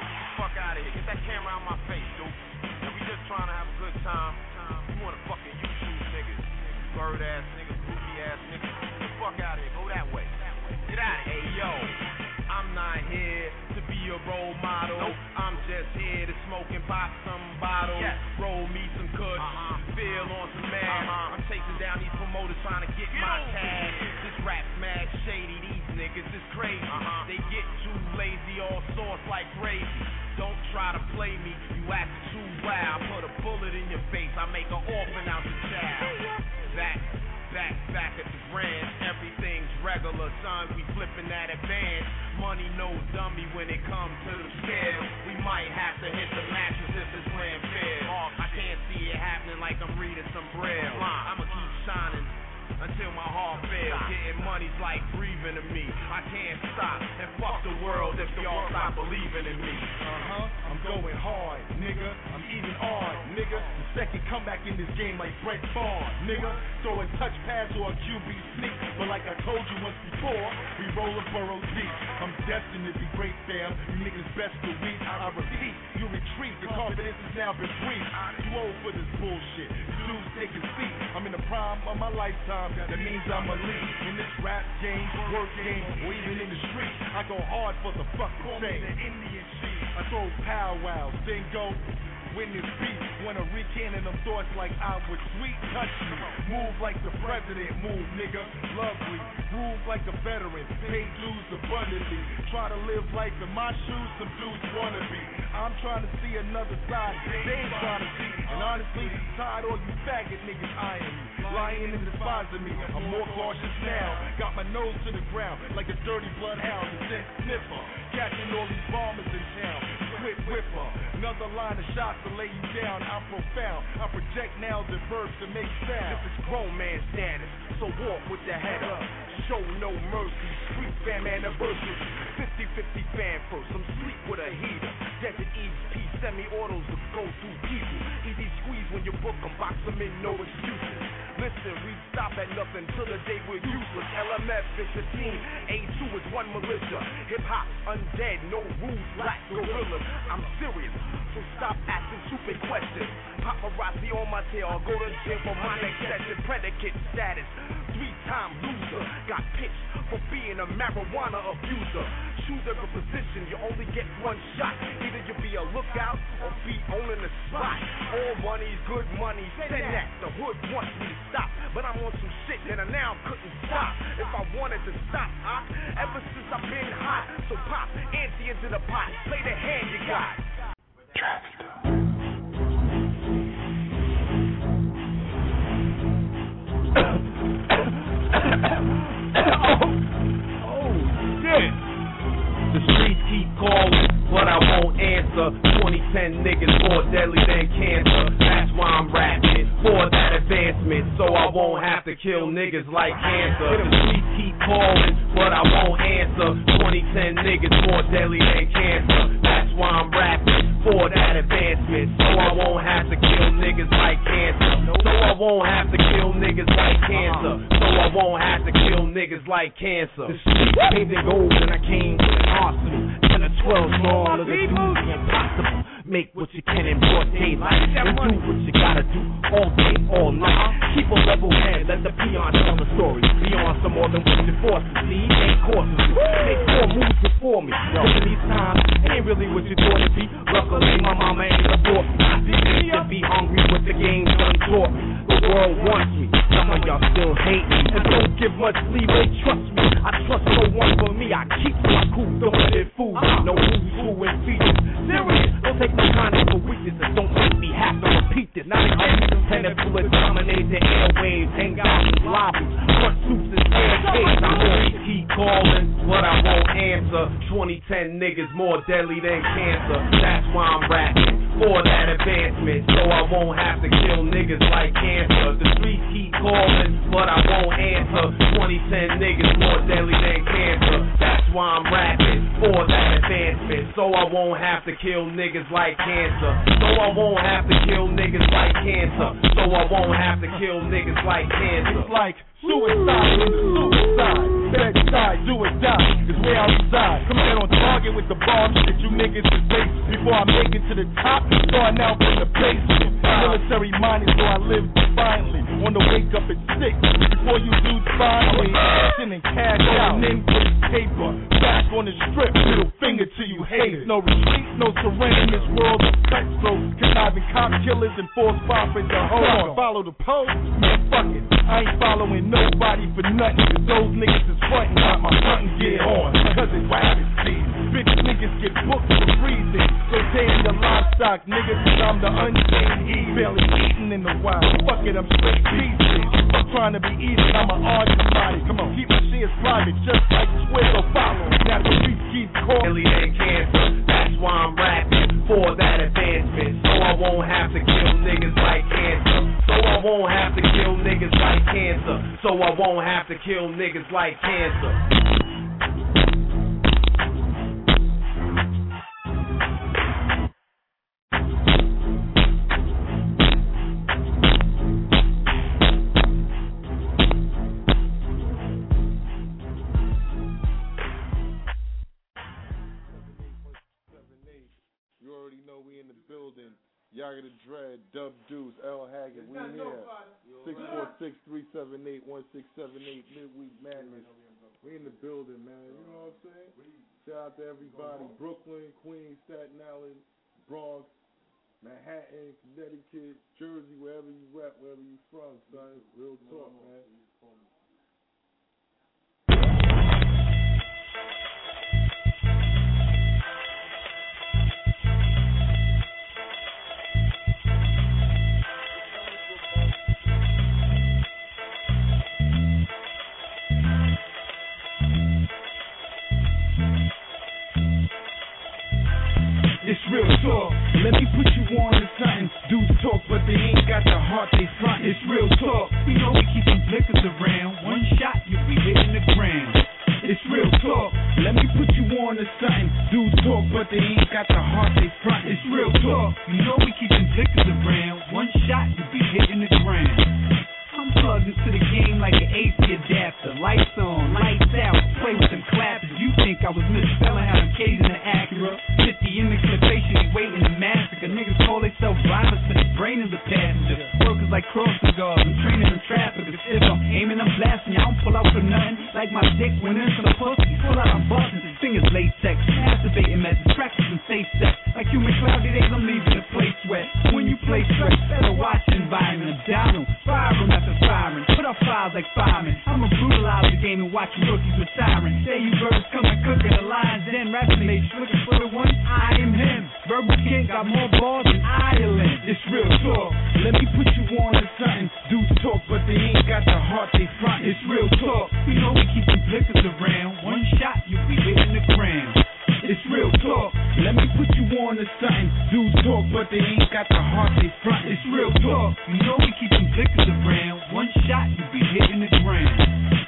get model. I'm just here to smoke and pop some bottles. Roll me some kush. Feel on some mad. I'm chasing down these promoters trying to get my cash. This rap's mad shady. These niggas is crazy. They get too lazy, all sauce like gravy. Don't try to play me. You act too wild. Put a bullet in your face. I make an orphan out the child. Back, back, back at the ranch. Everything's regular, son. We flipping that advance. Money no dummy when it comes to the scale. We might have to hit the mattress if this land fails. I can't see it happening like I'm reading some braille. I'ma keep shining until my heart fails. Getting money's like breathing to me. I can't stop and fuck the world if y'all stop believing in me. Uh huh. I'm going hard, nigga. I'm even on, nigga. The second comeback in this game like Brett Favre, nigga. Throwing touch pass or a QB sneak. But like I told you once before, we roll a burrow deep. I'm destined to be great, fam. You niggas best to weak. I repeat, you retreat. The confidence has now been briefed. You old for this bullshit. Dudes taking seat. I'm in the prime of my lifetime. That means I'm a lead in this rap game, work game, or even in the street. I go hard for the fucking thing. I throw powwows, then go win this beat. Wanna recannon them thoughts like I was sweet. Touch me. Move like the president. Move, nigga. Lovely. Move like a veteran. Pay dues abundantly. Try to live life in my shoes. Some dudes wanna be. I'm trying to see another side. They ain't trying to see. And honestly, tired all you faggot niggas eyeing me. Lying and despising me. I'm more cautious now. Got my nose to the ground like a dirty bloodhound. A sniffer. Catching all these bombers in town. Quit whipper. Another line of shots to lay you down. I'm profound. I project nails and verbs to make sound. This is grown man status, so walk with the head up. Show no mercy, street fam anniversary. 50-50 fan first, I'm sleep with a heater. Desert Eves P semi-autos that go through people. Easy squeeze when you book 'em, box 'em in, no excuses. Listen, we stop at nothing till the day we're useless. LMF is the team, A2 is one militia. Hip hop undead, no rules, black gorillas. I'm serious, so stop asking stupid questions. Paparazzi on my tail, I'll go to jail for my next session. Predicate status, three time loser. Got pitched for being a marijuana abuser. Choose every position, you only get one shot. Either you be a lookout or be owning the spot. All money's good money, send that. The hood wants me to stop, but I'm on some shit that I now couldn't stop. If I wanted to stop, huh? Ever since I've been hot, so pop, ante into the pot, play the hand you got. oh, shit. The streets keep calling, but I won't answer. 2010 niggas more deadly than cancer. That's why I'm rapping for that advancement, so I won't have to kill niggas like cancer. The streets keep calling, but I won't answer. 2010 niggas more deadly than cancer. That's why I'm rapping for that advancement, so I won't have to kill niggas like cancer. So I won't have to kill niggas like cancer. So I won't have to kill niggas like cancer. The streets paved in gold and I came awesome the 12 more. All of the impossible. Make what you can in broad daylight. And do what you gotta do all day, all night. Keep a level head, let the peon tell the story. Beyond some more than what you force to see. Ain't courses, make four moves before me. Yo, these times, it ain't really what you thought it'd be. Luckily, my mama ain't a me. I to be hungry with the game done taught me. The world wants me. Some of y'all still hate me. And don't give much leeway, trust me. I trust no one but me. I keep my cool, don't let it fool no woo woo and features. Serious, don't take my kindness for weakness and don't make me have to repeat this. Not again, tentacle dominate the airwaves, hang out in lobbies. What truth is there? I always keep calling, but I won't answer. 2010 niggas more deadly than cancer. That's why I'm rapping for that advancement, so I won't have to kill niggas like cancer. The streets keep calling, but I won't answer. 2010 niggas more deadly than cancer. That's why I'm rapping for that advancement, so I won't have to kill niggas like cancer. So I won't have to kill niggas like cancer. So I won't have to kill niggas like cancer. It's like suicide suicide. Bed side, do or die, is where I reside. Come in on target with the bombs that you niggas is face. Before I make it to the top, starting out from the basement. Military minded, so I live defiantly. On the wake up at six. Before you dudes find me, sending cash out. with paper. Back on the strip, middle finger to you haters. No retreat, no surrender in this world of cutthroat. Conniving cop killers and force prophets and hold on. Follow the post? Man, fuck it. I ain't following nobody for nothing. Cause those niggas is frontin', got my hunting gear on. Cause it's rabbit season. Bitch niggas get booked for freezing. So damn your livestock, niggas, cause I'm the unchained E. Barely eating in the wild. Fuck it, I'm straight pieces. I'm trying to be easy, I'm an artist body. Come on, keep my shit private, just like Twitter. Follow. Now the streets keep calling. Than cancer. That's why I'm rapping for that advancement. So I won't have to kill niggas like cancer. So I won't have to kill niggas like cancer. So I won't have to kill niggas like cancer. Yaga the Dread, Dub Deuce, L Haggood, we here. Six four six three seven eight one six seven eight midweek madness. We in the building, man. You know what I'm saying? Shout out to everybody. Brooklyn, Queens, Staten Island, Bronx, Manhattan, Connecticut, Jersey, wherever you rap, wherever you from, son. Real talk, man. Firemen. I'ma brutalize the game and watch you rookies retiring. Say you birds coming cooking the lines in. Rapping ladies looking for the one. I am him. Verbal king got more balls than Ireland. It's real talk. Let me put you on to something. Dudes talk, but they ain't got the heart they front. It's real talk. You know we keep them blickers around. One shot, you'll be hitting the ground. It's real talk. Let me put you on to something. Dudes talk, but they ain't got the heart they front. It's real talk. You know we keep them blickers around. Shot, you be hitting the ground.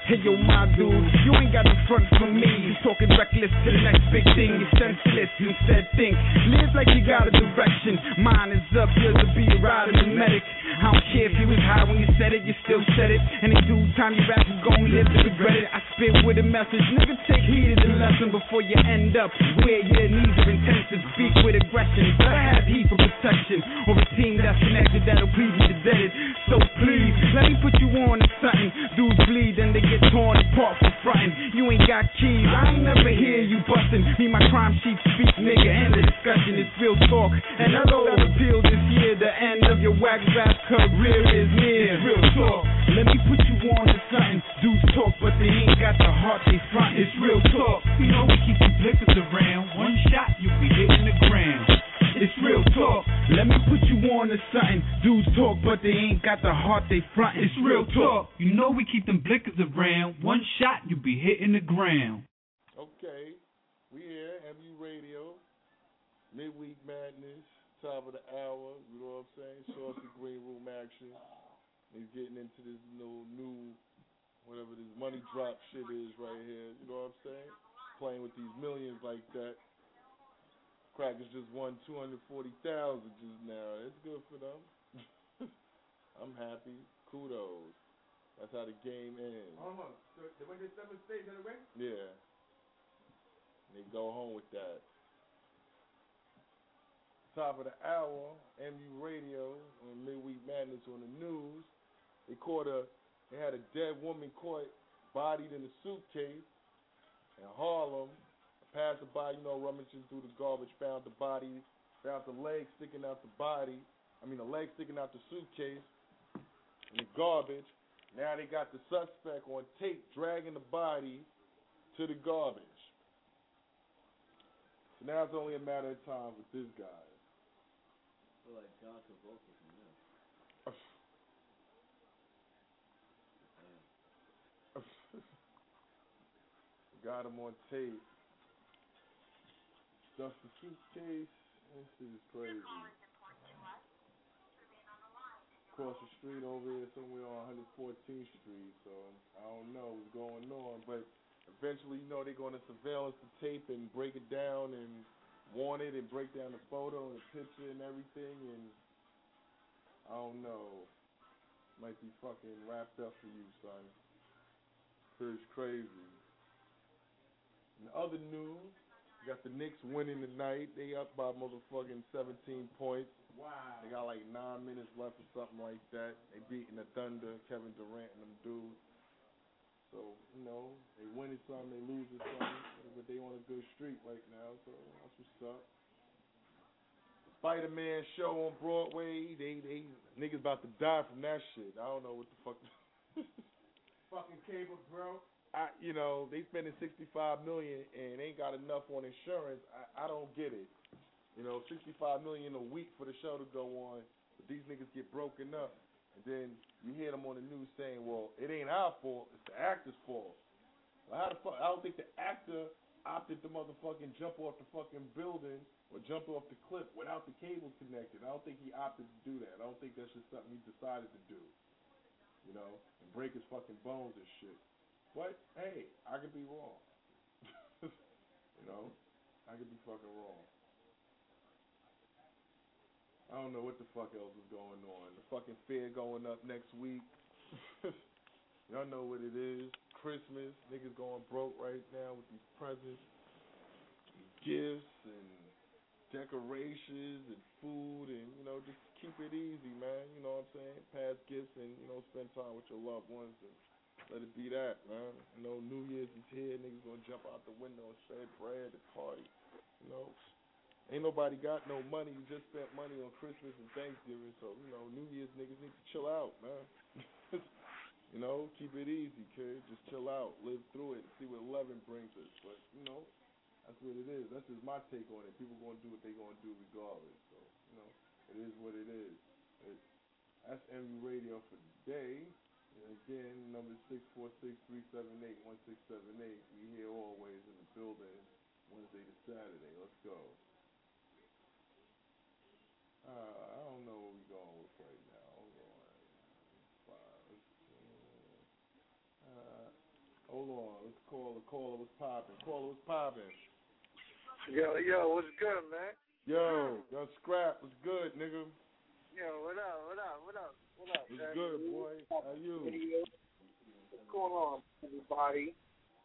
Hey yo, my dude, you ain't got the front for me. You talking reckless to the next big thing. You're senseless, instead think. Live like you got a direction. Mine is up, yours to be a rider, the medic. I don't care if you was high when you said it, you still said it. And in due time, you rap is gon' live to regret it. I spit with a message, nigga, take heed of the lesson before you end up where your needs are intensive. Speak with aggression, better have heat for protection. Or a team that's connected that'll please you it. So please, let me put you on to something. Dudes bleed and they get torn apart for frontin'. You ain't got keys, I ain't never hear you bustin'. Me, my crime sheet speak, nigga, end the discussion. It's real talk. And I know that appeal this year, the end of your wax rap career is near. It's real talk. Let me put you on to something. Dudes talk, but they ain't got the heart they front. It's real talk. You know we keep the blickers around. One shot, you'll be hitting the ground. It's real talk. Let me put you on to something. Dudes talk, but they ain't got the heart they front. It's real talk. You know we keep them blickers around. One shot, you'll be hitting the ground. Okay, we here, MU Radio, midweek madness, top of the hour. You know what I'm saying? Saucy green room action. He's getting into this new new whatever this money drop shit is right here. You know what I'm saying? Playing with these millions like that. Crackers just won two hundred forty thousand just now. It's good for them. I'm happy. Kudos. That's how the game ends. Hold on. They went to seven states in a ring? Yeah. They go home with that. Top of the hour, MU Radio on Midweek Madness on the news. They caught a, they had a dead woman caught bodied in a suitcase in Harlem. Passerby, you know, rummaging through the garbage, found the body, found the leg sticking out the body. I mean, the leg sticking out the suitcase in the garbage. Now they got the suspect on tape dragging the body to the garbage. So now it's only a matter of time with this guy. Feel like John Travolta from this. Got him on tape. Stuffed the suitcase. This is crazy. Across the street over here, somewhere on 114th Street. So I don't know what's going on, but eventually, you know, they're going to surveillance the tape and break it down and want it and break down the photo and the picture and everything. And I don't know, might be fucking wrapped up for you, son. It's crazy. In other news, got the Knicks winning tonight. They up by motherfucking 17 points. Wow. They got like nine minutes left or something like that. They beating the Thunder, Kevin Durant and them dudes. So, you know, they winning some, they losing some, but they on a good streak right now, so that's what's up. Spider Man show on Broadway, they they niggas about to die from that shit. I don't know what the fuck Fucking cable, bro. I you know, they spending sixty five million and ain't got enough on insurance. I, I don't get it. You know, sixty five million a week for the show to go on, but these niggas get broken up. And then you hear them on the news saying, Well, it ain't our fault, it's the actor's fault. Well how the fuck I don't think the actor opted to motherfucking jump off the fucking building or jump off the cliff without the cable connected. I don't think he opted to do that. I don't think that's just something he decided to do. You know, and break his fucking bones and shit. But hey, I could be wrong. you know, I could be fucking wrong. I don't know what the fuck else is going on. The fucking fair going up next week. Y'all know what it is. Christmas. Niggas going broke right now with these presents, gifts, and decorations, and food, and, you know, just keep it easy, man. You know what I'm saying? Pass gifts and, you know, spend time with your loved ones and let it be that, man. You know, New Year's is here. Niggas gonna jump out the window and shred bread and party. You know, ain't nobody got no money. You just spent money on Christmas and Thanksgiving, so you know, New Year's niggas need to chill out, man. you know, keep it easy, kid. Just chill out, live through it, and see what eleven brings us. But you know, that's what it is. That's just my take on it. People gonna do what they gonna do regardless. So you know, it is what it is. It, that's MU Radio for today. And again, number six four six three seven eight one six seven eight. We here always in the building, Wednesday to Saturday. Let's go. Uh, I don't know what we're going with right now. Hold on. Five. Uh, hold on. Let's call the caller. What's popping? Caller, what's popping? Yo, yo, what's good, man? Yo, yo, scrap. What's good, nigga? Yo, what up, what up, what up, what up? What's man? good, boy? How you? What's going on, everybody?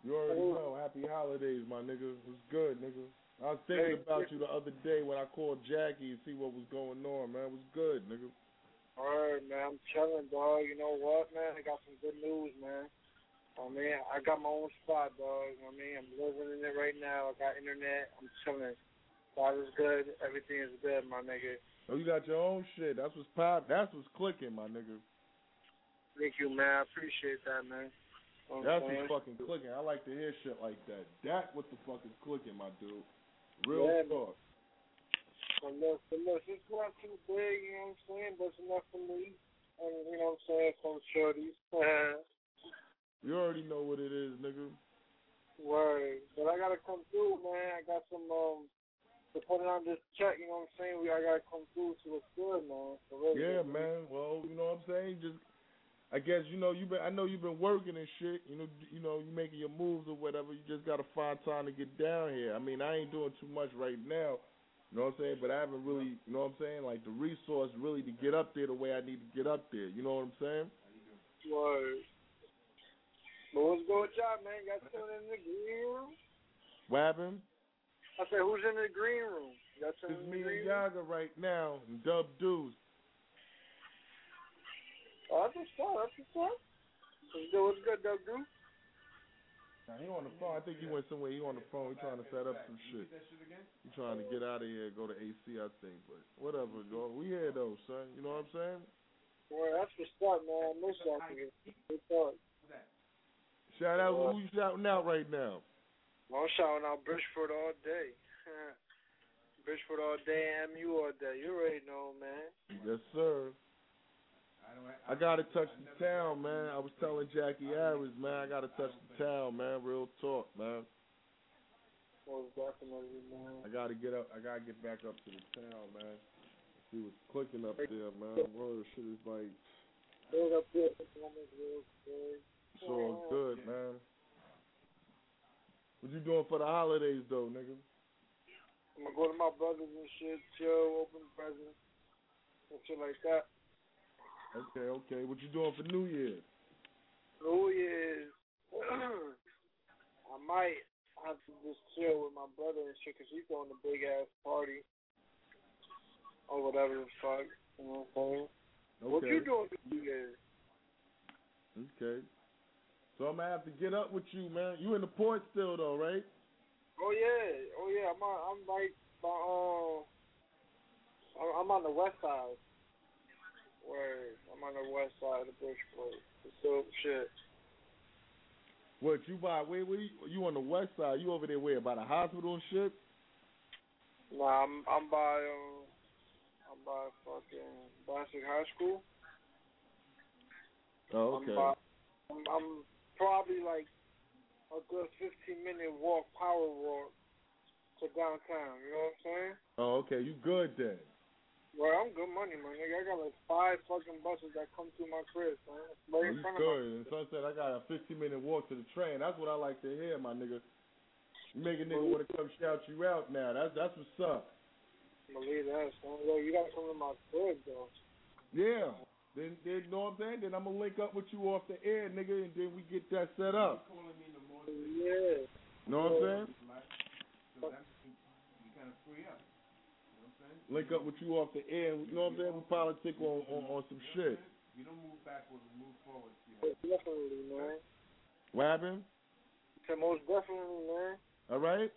You already know. Happy holidays, my nigga. What's good, nigga? I was thinking Hey, about you the other day when I called Jackie and see what was going on, man. What's good, nigga? Alright, man, I'm chilling, dog. You know what, man? I got some good news, man. I mean, I got my own spot, dog. I mean, I'm living in it right now. I got internet. I'm chilling. Spot is good. Everything is good, my nigga. Oh, you got your own shit. That's what's pop. That's what's clicking, my nigga. Thank you, man. I appreciate that, man. What That's what's fucking clicking. I like to hear shit like that. That what the fuck is clicking, my dude. Real Yeah, talk. But look, but look, it's not too big, you know what I'm saying? But it's enough for me. And, you know what I'm saying? Some shorties. You already know what it is, nigga. Word. But I gotta come through, man. I got some um the putting on this check, you know what I'm saying? We I gotta come through to what's good, man. For real. Yeah, man. Well, you know what I'm saying? Just I guess you know you been I know you've been working and shit. You know you know you making your moves or whatever. You just gotta find time to get down here. I mean I ain't doing too much right now. You know what I'm saying? But I haven't really, you know what I'm saying, like the resource really to get up there the way I need to get up there. You know what I'm saying? Word. But what's with y'all, man? Y'all still in the room? What happened? I said, who's in the green room? Y'all It's me and Yaga right now and Dub Deuce. Oh, that's what's up. That's what's up. What's good? What's good, Doug Duke? Nah, he on the phone. I think he went somewhere. He on the phone. He trying to set up some shit. He trying to get out of here, and go to AC, I think. But whatever, go. We here though, son. You know what I'm saying? Well, that's what's up, man. I miss y'all niggas. Good talk. Shout out who uh, you shouting out right now. I'm shouting out Bridgeport all day. Bridgeport all day and MU all day. You already know, man. Yes, sir. I gotta touch the town, man. I was telling Jackie Harris, man, I gotta touch the town, man. Real talk, man. Most definitely, man. I gotta get up. I gotta get back up to the town, man. He was clicking up there, man. Word shit is like Build up there. performance real good. it's all good, man. What you doing for the holidays though, nigga? I'm gonna go to my brothers and shit, chill, open presents, and shit like that. Okay, okay. What you doing for New Year's? New Year's, I might have to just chill with my brother and shit, cause he's throwing a big ass party or whatever the fuck. You know what I'm saying? Okay. What you doing for New Year's? Okay. So I'm gonna have to get up with you, man. You in the port still though, right? Oh yeah, oh yeah. I'm on, I'm like, by, um, I'm- I'm on the west side. Where I'm on the west side of Bridgeport. It's dope shit. What you by? Where, where you, you on the west side? You over there where? By the hospital and shit? Nah, I'm I'm by um, I'm by fucking Bassick High School. Oh, I'm okay. by, I'm, I'm probably like a good 15 minute walk, power walk to downtown. You know what I'm saying? Oh, okay. You good then? Well, I'm good money, man. Nigga, I got like five fucking buses that come through my crib, man. It's Oh, in you front of good? me. And Sunset, I got a 15 minute walk to the train. That's what I like to hear, my nigga. You make a nigga want to come shout you out now. That's that's what's up. Believe that, son. Yo, you gotta come to my crib, though. Yeah. Then, then, know what I'm saying? Then I'm gonna link up with you off the air, nigga, and then we get that set up. Yeah. Know what I'm saying? Link up with you off the air. You know what I'm saying? We politic on, on on some shit. We don't move backwards, we move forward. Definitely, man. What happened? So most definitely, man. All right.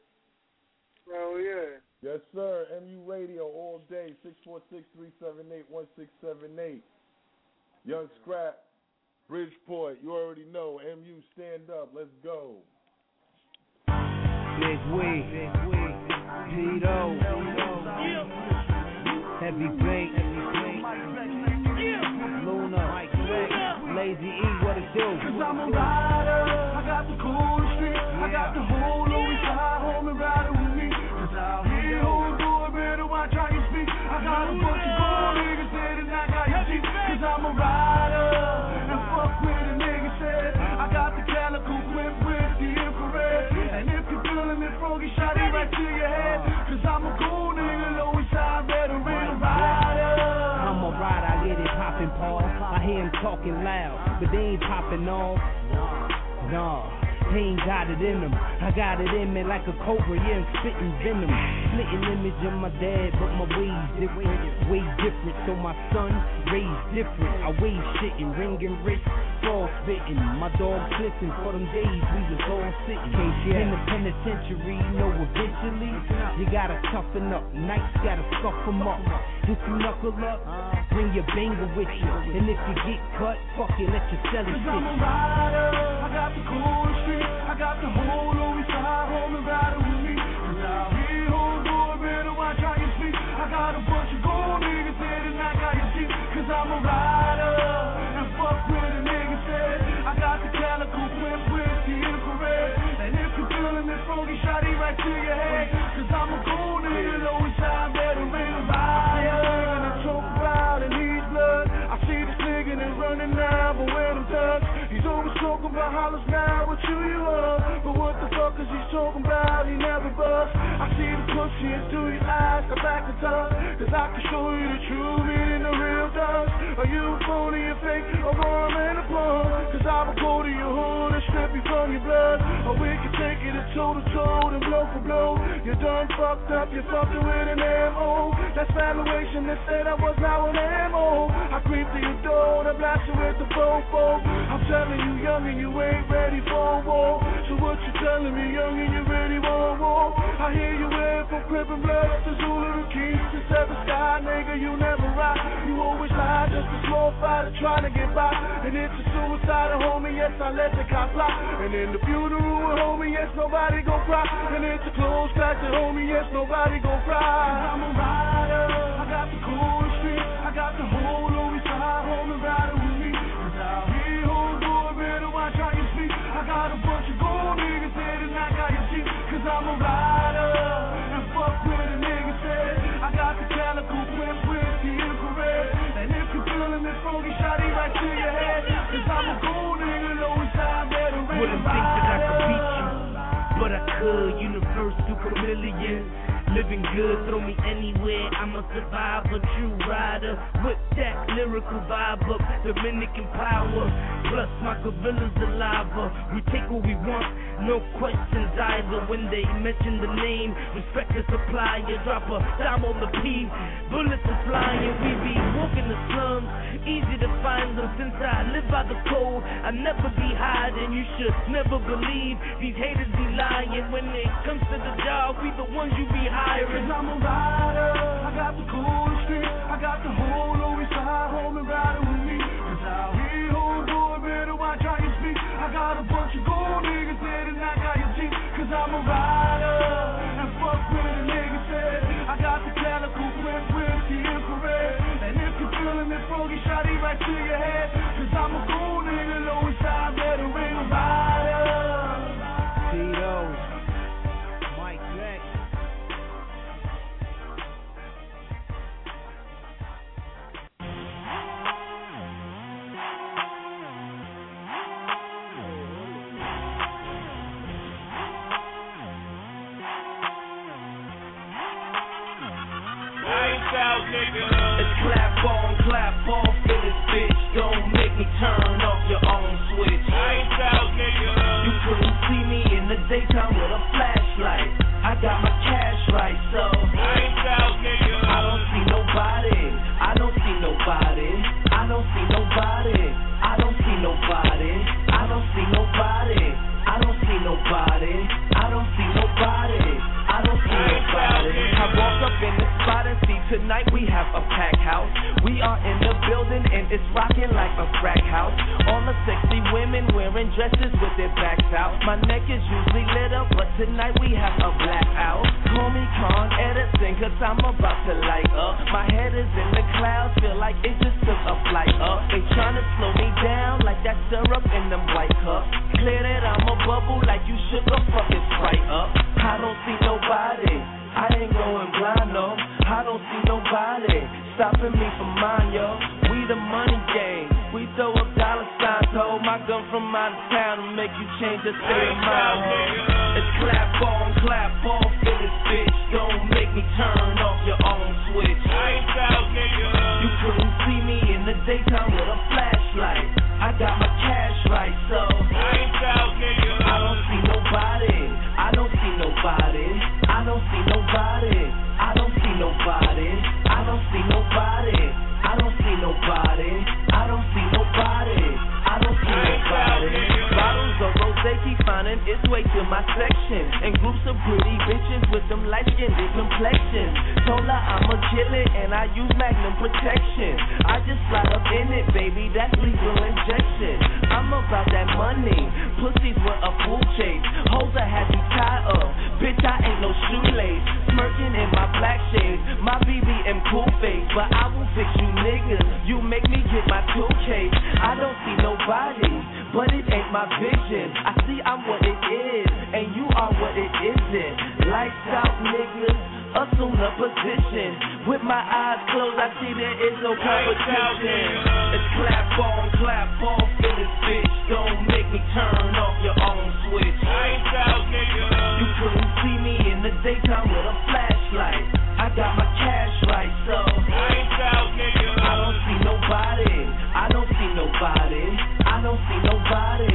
Hell yeah. Yes, sir. MU Radio all day. Six four six three seven eight one six seven eight. Young Scrap, Bridgeport. You already know. MU, stand up. Let's go. Big Wig, Tito, Heavy Bank, Luna, Lazy E, what it do? Cause I'm a talking loud, but they ain't popping off. No, he ain't got it in him. I got it in me like a cobra, yeah, I'm spitting venom. Splitting image of my dad, but my ways different, way different. So my son raised different. I wave shitting, ringing wrist, fall spitting. My dogs listen for them days we was all sitting. In the penitentiary, you know eventually you gotta toughen up. Nights gotta scuff 'em up. If you knuckle up, bring your banger with you. And if you get cut, fuck it, let your celly Cause. I'm a rider, I got the cool I got the and through your eyes, I back the tongue. Cause I can show you the true meaning the real thugs. Are you a phony, a fake, a worm and a punk? Cause I will go to your hood and strip you from your blood. Or we can take toe to toe and blow for blow. You done fucked up, you fucking with an MO. That's valuation that said I was now an MO. I creep to your door and blast you with the fofo. I'm telling you, young and you ain't ready for war. So what you telling me, young and you ready for war? I hear you went from Crippin' Blood to Zulu to Keys to Seven Sky, nigga, you never rock. You always lie, just a small fighter trying to get by. And it's a suicide, homie, yes, I let the cop fly. And in the funeral, homie, yes, nobody gon' cry. And it's a close factor, homie, yes, nobody gon' cry. I'm a rider, I got the cool street, I got the whole Louis side, homie, riding with me. Cause out here, hold door, better watch how you speak. I got a bunch of gold niggas and I got your cheap. Cause I'm a rider, and fuck with a nigga said. I got the calico print with the infrared. And if you feeling this foggy shotty right to your head. Cause I'm a gold nigga, Louis side, better Wouldn't think that I could beat you, but I could. Universal chameleon. Living good, throw me anywhere, I'm a survivor, true rider. With that lyrical vibe up, Dominican power. Plus my gorilla's saliva. We take what we want, no questions either. When they mention the name, respect the supplier. Drop a dime on the P, bullets are flying. We be walking the slums, easy to find them. Since I live by the code, I never be hiding. You should never believe these haters be lying. When it comes to the job, we the ones you be hiring. Cause I'm a rider, I got the coolest street, I got the whole Louis side, homie, riding with me. Cause out here, hold door, better watch how you speak. I got a bunch of gold niggas there and I got your teeth. Cause I'm a rider, and fuck with a nigga said. I got the calico print with the infrared. And if you're feeling this foggy shotty right to your head. It's clap on, clap off in this bitch. Don't make me turn off your own switch. You couldn't see me in the daytime with a flashlight. I got my cash right, so I don't see nobody. I don't see nobody. I don't see nobody. I don't see nobody. I don't see nobody. I don't see nobody. I don't see I walk up in the spot and see tonight we have a packed house. We are in the building and it's rocking like a crack house. All the sexy women wearing dresses with their backs out. My neck is usually lit up, but tonight we have a blackout. Call me Con Edison, cause I'm about to light up. My head is in the clouds, feel like it just took a flight up. They tryna slow me down like that syrup in them white cups. Clear that I'm a bubble like you shook a fucking sprite up. I don't see nobody. I ain't going blind, no. I don't see nobody stopping me from mine, yo. We the money game. We throw up dollar signs. Hold my gun from out of town to make you change your state of mind. It's clap on, clap off in this bitch. Don't make me turn off your own switch. I ain't You couldn't see me in the daytime with a flashlight. I got my cash right, so I don't see nobody. Finding its way to my section. And groups of pretty bitches with them light skinned complexions. Told her I'ma kill it and I use magnum protection. I just slide up in it, baby, that's lethal injection. I'm about that money. Pussies with a full chase. Hoes I had you tie up. Bitch, I ain't no shoelace. Smirking in my black shades. My BBM cool face. But I will fix you niggas. You make me get my tool case. I don't see nobody. But it ain't my vision. I see I'm what it is. And you are what it isn't. Lights out, niggas. Assume a position. With my eyes closed, I see there is no competition. It's clap on, clap off in this bitch. Don't make me turn off your own switch. You couldn't see me in the daytime with a flashlight. I got my cash right, so I don't see nobody. I don't see nobody body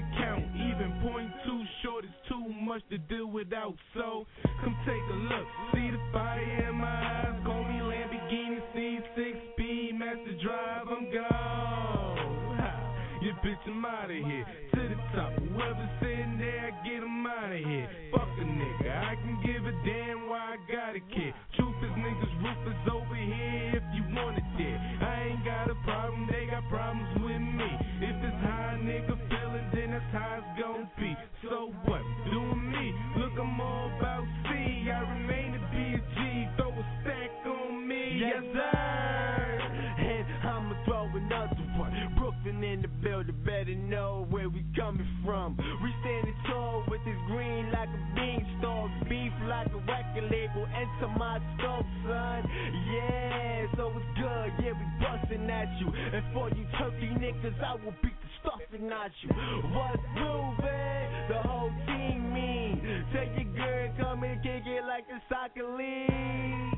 gotta count. Even point two short is too much to deal without. So come take a look. See the fire in my eyes. Call me Lamborghini C6 speed master drive. I'm gone. Ha, You bitch, I'm out of here. To the top. Whoever's sitting there, I get him out here. Fuck a nigga. I can give a damn why I got a kid. Record label. Enter my scope, son. Yeah, so it's good. Yeah, we busting at you. And for you turkey niggas, I will beat the stuffing out you. What's moving? The whole team mean. Tell your girl come and kick it like a soccer league.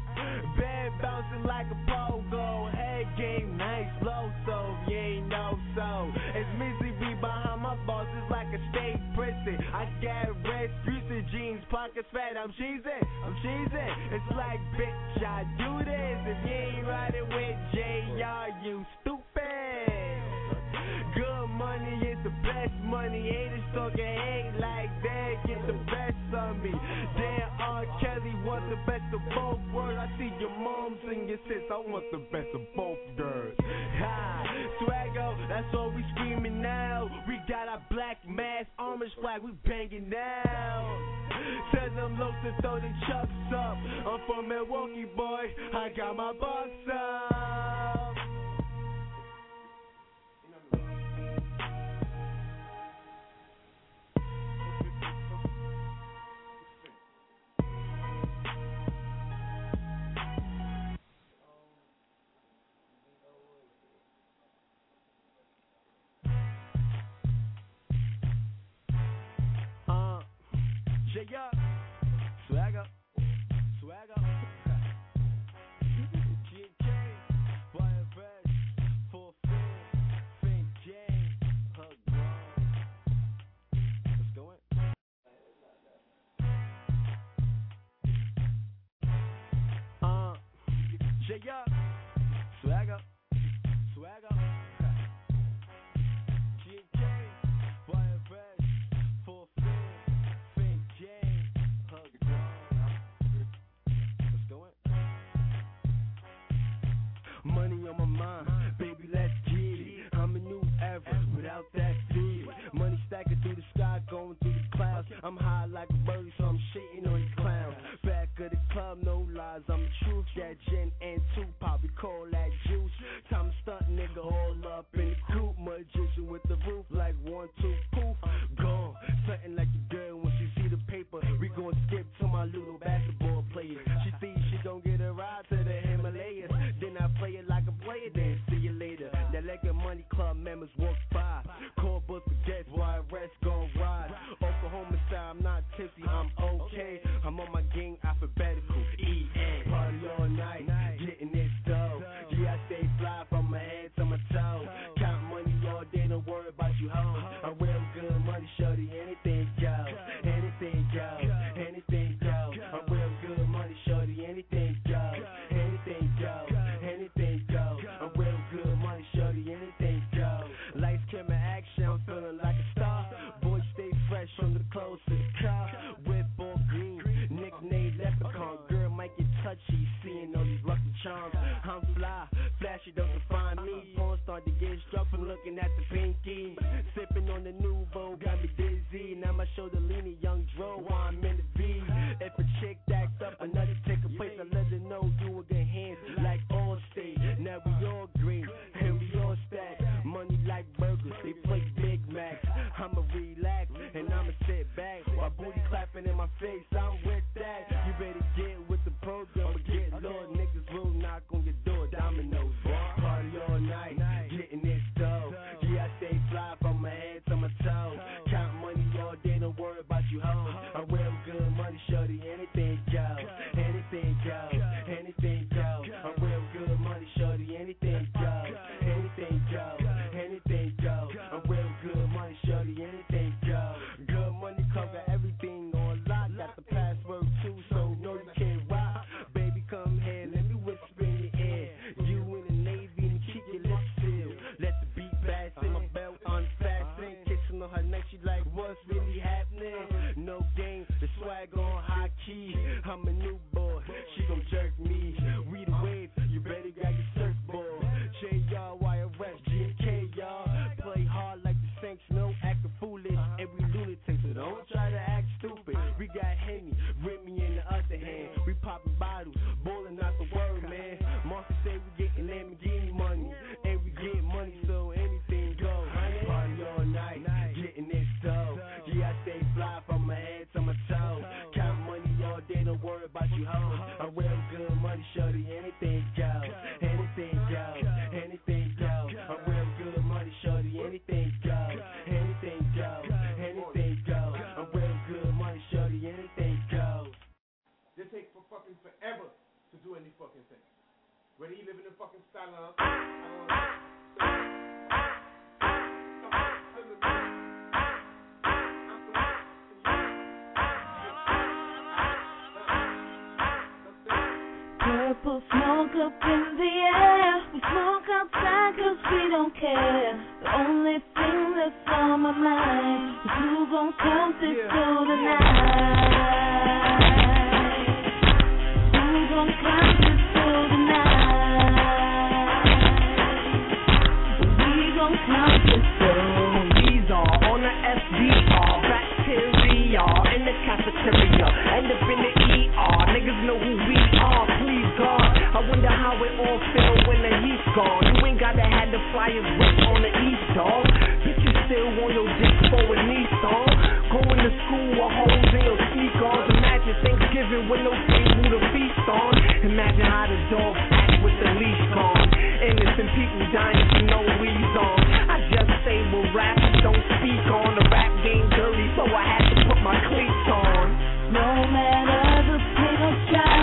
Bad bouncing like a pogo. Game nice, low so you ain't know so. It's Missy B behind my bosses like a state prison. I got red streets jeans, pockets fat. I'm cheesing, I'm cheesing. It's like bitch, I do this. If you ain't riding with JR, you stupid. Best money. Haters talking hate like that. Get the best of me. Damn, R. Kelly want the best of both worlds. I see your moms and your sis. I want the best of both girls. Ha, swaggo, that's all we screaming now. We got our black mask, orange flag. We banging now. Tell them lows to throw the chucks up. I'm from Milwaukee, boy. I got my box up. Jaya. Swagger. Swagger. GK. YFS. Full Faint Jane. Hug Let's go in. Uh. Jaya. Money on my mind, baby, let's get it. I'm a new ever without that fear. Money stacking through the sky, going through the clouds. I'm high like a bird, so I'm shitting on these clowns. Back of the club, no lies, I'm the truth. That gin and Tupac, we call that juice. Time to stunt, nigga, all up in the coop. Magician with the roof, like one, two, poof. Gone, something like club members walk by. Call book the guests Why rest gon' ride. Oklahoma style, I'm not tipsy, I'm okay. I'm on my gang alphabetical. fucking salon. Purple smoke up in the air. We smoke outside cause we don't care. The only thing that's on my mind is who gon' count this yeah. through the night. Who gon' count this through the night? criteria. End up in the ER. Niggas know who we are. Please God. I wonder how it all feel when the heat's gone. You ain't gotta have the flyers right on the east, dog. Bitch, you still on your dick for a knee, dog. Going to school, a whole deal, your sneakers. Imagine Thanksgiving with no table to feast on. Imagine how the dog act with the leash gone. Innocent people dying for no reason. I just say, we'll rap, don't speak on the rap game dirty, so I had to put my cleats on. No matter the pain or trial.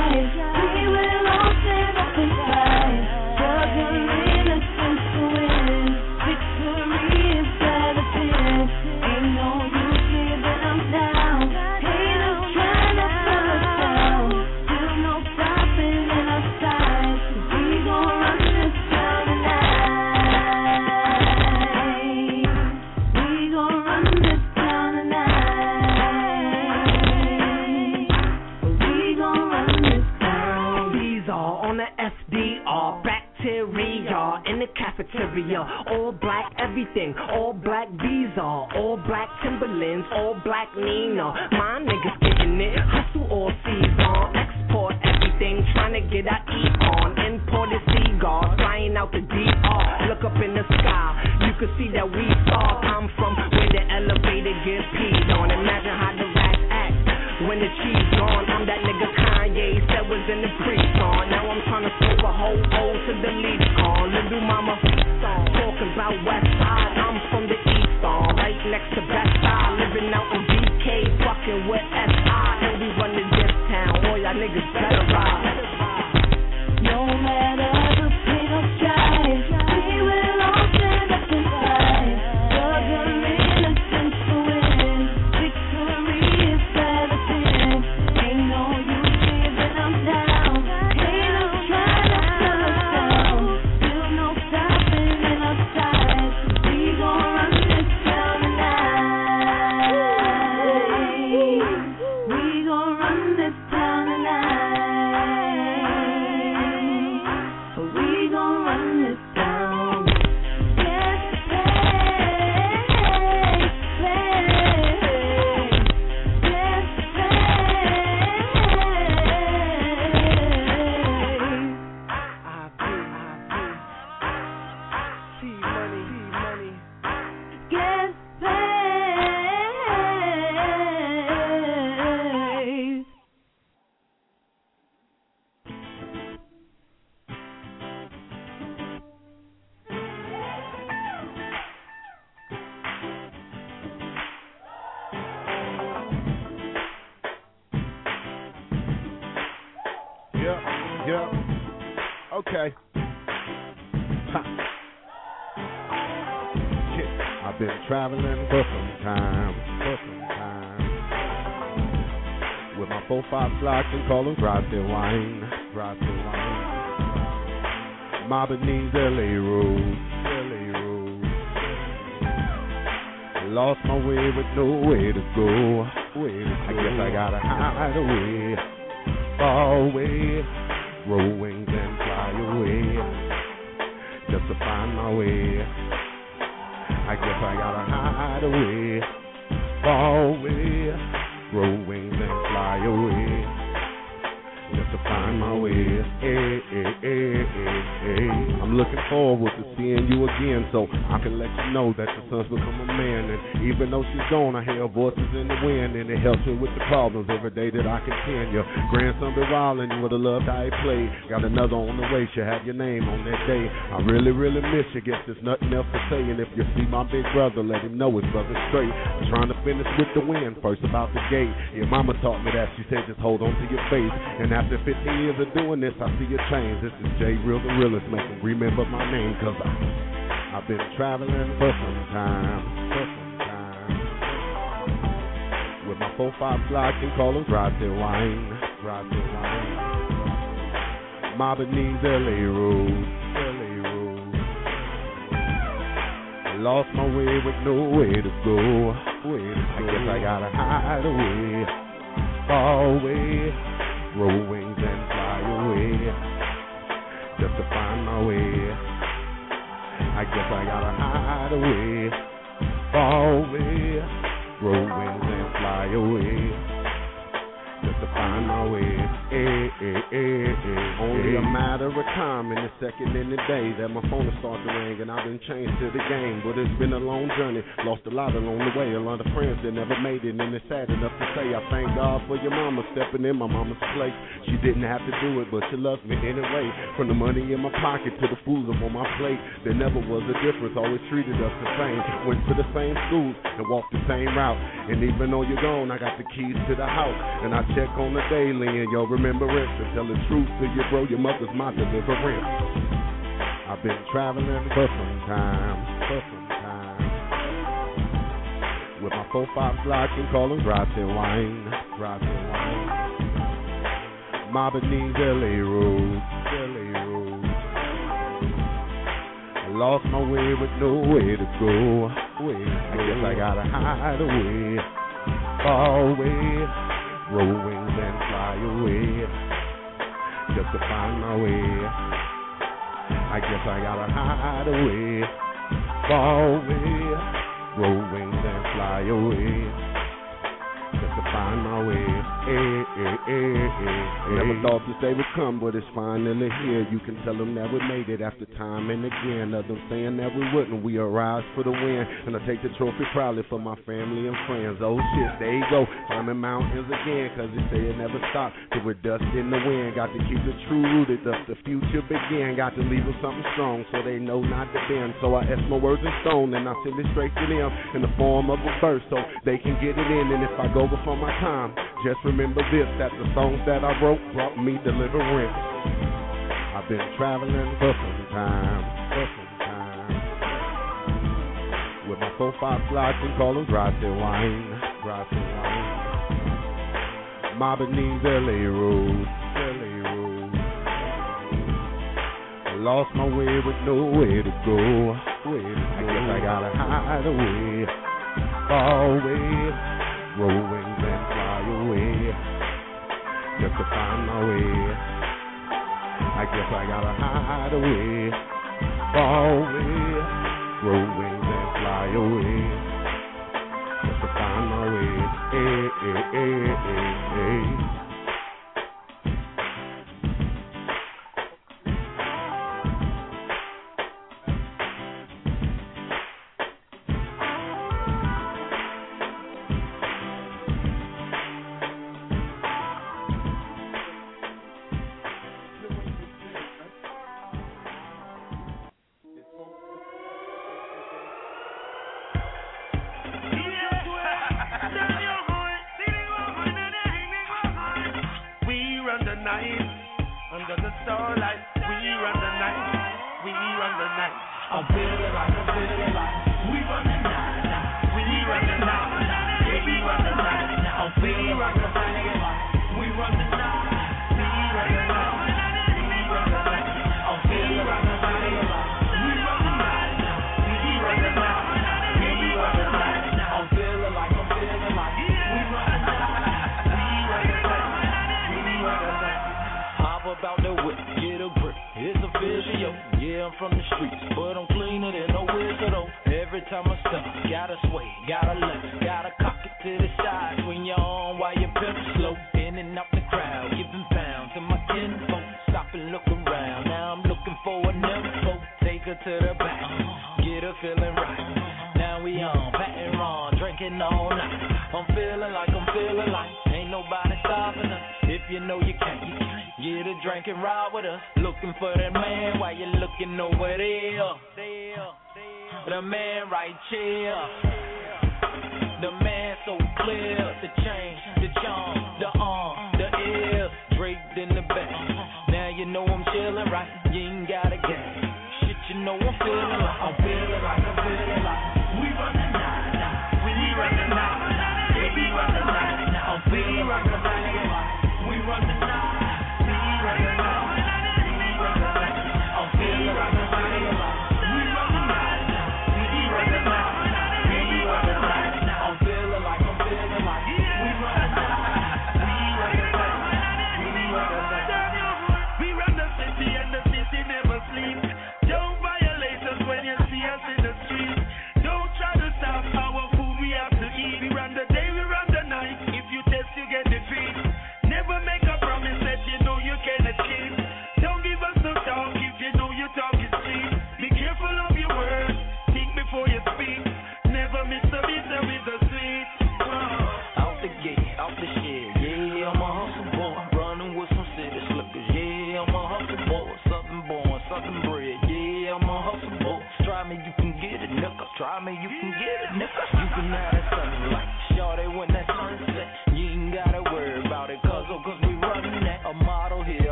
Everything, all black Visa, all black Timberlands, all black Nina. My on the way, should have your name on that day. I really, really miss you. Guess there's nothing else to say. And if you see my big brother, let him know his brother straight. I'm trying to finish with the win, first about the gate. Your mama taught me that. She said just hold on to your faith. And after 15 years of doing this, I see a change. This is Jay Real the Realest, make him remember my name, cause I, I've been traveling for some time. With my four five slots and call them drive their wine, drive wine. My Beneath LA road, LA road. I lost my way with nowhere to go, way to go. I guess I gotta hide away, far away, grow wings and fly away, just to find my way. I guess I gotta hide away, far away, grow wings and fly away, find my way. Eh, eh, eh, eh, Only a matter of time and a second in the day that my phone will start to ring and I've been changed to the game. But it's been a long journey, lost a lot along the way. A lot of friends that never made it, and it's sad enough to say I thank God for your mama stepping in my mama's place. She didn't have to do it, but she loved me anyway. From the money in my pocket to the food up on my plate, there never was a difference. Always treated us the same. Went to the same schools and walked the same route. And even though you're gone, I got the keys to the house, and I check on the daily and your remembrance tell the truth to you, bro. Your mother's my deliverance. I've been traveling for some time, for some time. With my four five slots and call them drive their wine, their wine. My Beneath LA road, LA road. I lost my way with nowhere to go. Way. I guess I gotta hide away, far away, and just to find my way. I guess I gotta hide away, far away, grow wings and fly away just to find my way. Eh, eh, eh, never thought this day would come, but it's finally here. You can tell them that we made it after time and again. Of them saying that we wouldn't, we arise for the win. And I take the trophy proudly for my family and friends. Oh shit, there you go. Climbing mountains again, cause they say it never stops. Till we're dust in the wind. Got to keep it true rooted, thus the future begin. Got to leave them something strong so they know not to bend. So I ask my words in stone and I send it straight to them in the form of a verse so they can get it in. And if I go before my time, just remember remember this that the songs that I wrote brought me deliverance. I've been traveling for some time, for some time. With my four five slots and call them dry wine, dry wine. Mobbing these LA roads, LA roads. I lost my way with nowhere to go. Where to go. I guess I gotta hide away, far away, roll away just to find my way. I guess I gotta hide away, fall away, grow wings and fly away, just to find my way. Hey, hey, hey.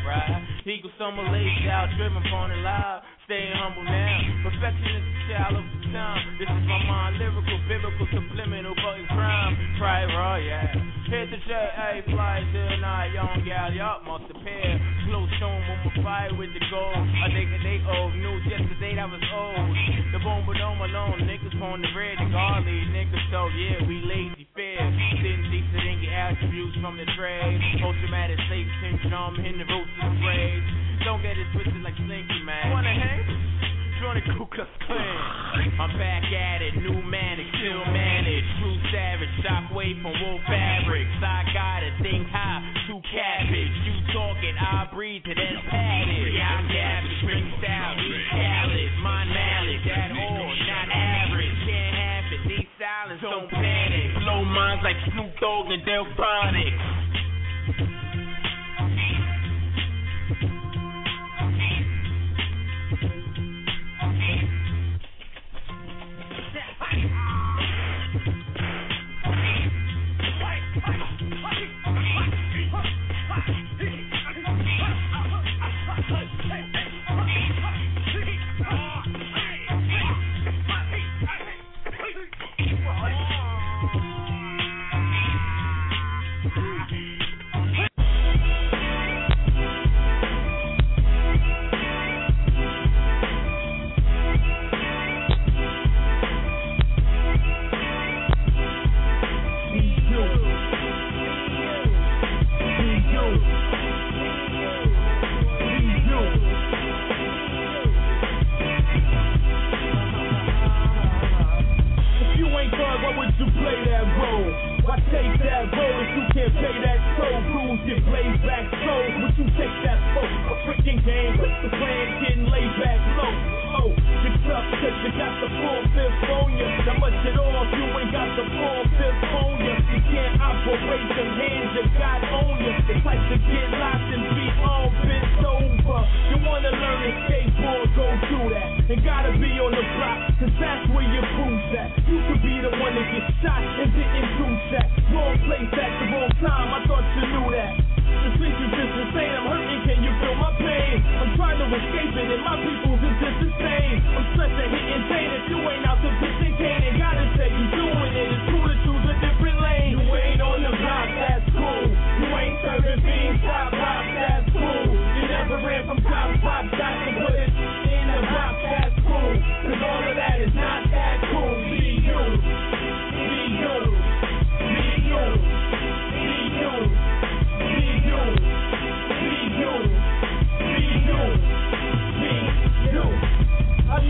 For Eagle summer laid out, driven from the live. Stay humble now. Perfection is the child of the time. This is my mind, lyrical, biblical, subliminal, button crime. Pride raw, oh, yeah. Hit the jet, a fly till night, young gal, y'all must appear. Slow stone on my fire with the gold. I think they old news yesterday that was old. The bone but don't alone, niggas on the red, the garlic, niggas so yeah, we lazy fair. Sitting decent and get attributes from the trade. Post traumatic slave syndrome, in the roots of the grave. Don't get it twisted like Slinky, man. Wanna hang? Join the Ku Klux Klan. I'm back at it, new manic, still managed. True savage, shockwave from wool fabrics. I got it, think high, two cabbage. You talking, I breathe it and pat it. Yeah, I'm cabbage, spring style, eat salad. My knowledge, that all, not average. Can't have it, these silence, don't panic. Blow minds like Snoop Dogg and Delfonics. If role? Why take that role if you can't pay that toll? Rules get blazed back so would you take that folk? A freaking game, the plan? Getting laid back low. Oh, you're tough cause you got the full fifth on you. Now much it off, you ain't got the full fifth on you. You can't operate them hands you got on you. It's like to get locked and be all bent over. You wanna learn to skateboard, go do that. And gotta be on the block, cause that's where your proof's at. You could be the one that gets shot and didn't do that. Wrong place at the wrong time, I thought you knew that. The is just insane, I'm hurting, can you feel pain? I'm trying to escape it, and my people's is just the same. I'm such a hitting pain if you ain't out to pitch and cane. And gotta say you doing it, it's cool to choose a different lane. You ain't on the block, that's cool. You ain't serving beans, top pop, that's cool. You never ran from top pop, shots and put it in a box, that's cool. Cause all of that is not that cool.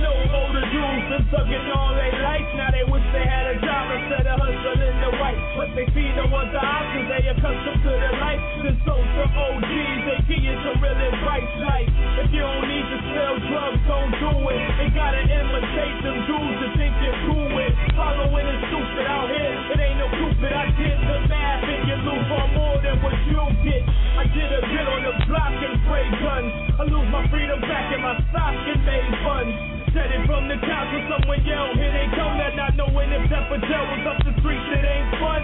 Know older dudes been thugging all their life. Now they wish they had a job instead of hustling the right. But they feed them want the options, they accustomed to the life. Then so to OGs, they give you some real advice like if you don't need to sell drugs, don't do it. They gotta imitate them dudes to think you're cool with. Following is stupid out here, it ain't no stupid. I did the math and you lose far more than what you get. I did a bit on the block and spray guns. I lose my freedom back and my stock and made funds. Said it from the top when someone yelled, here they come, that not knowing if Pepper Gel was up the street, it ain't fun.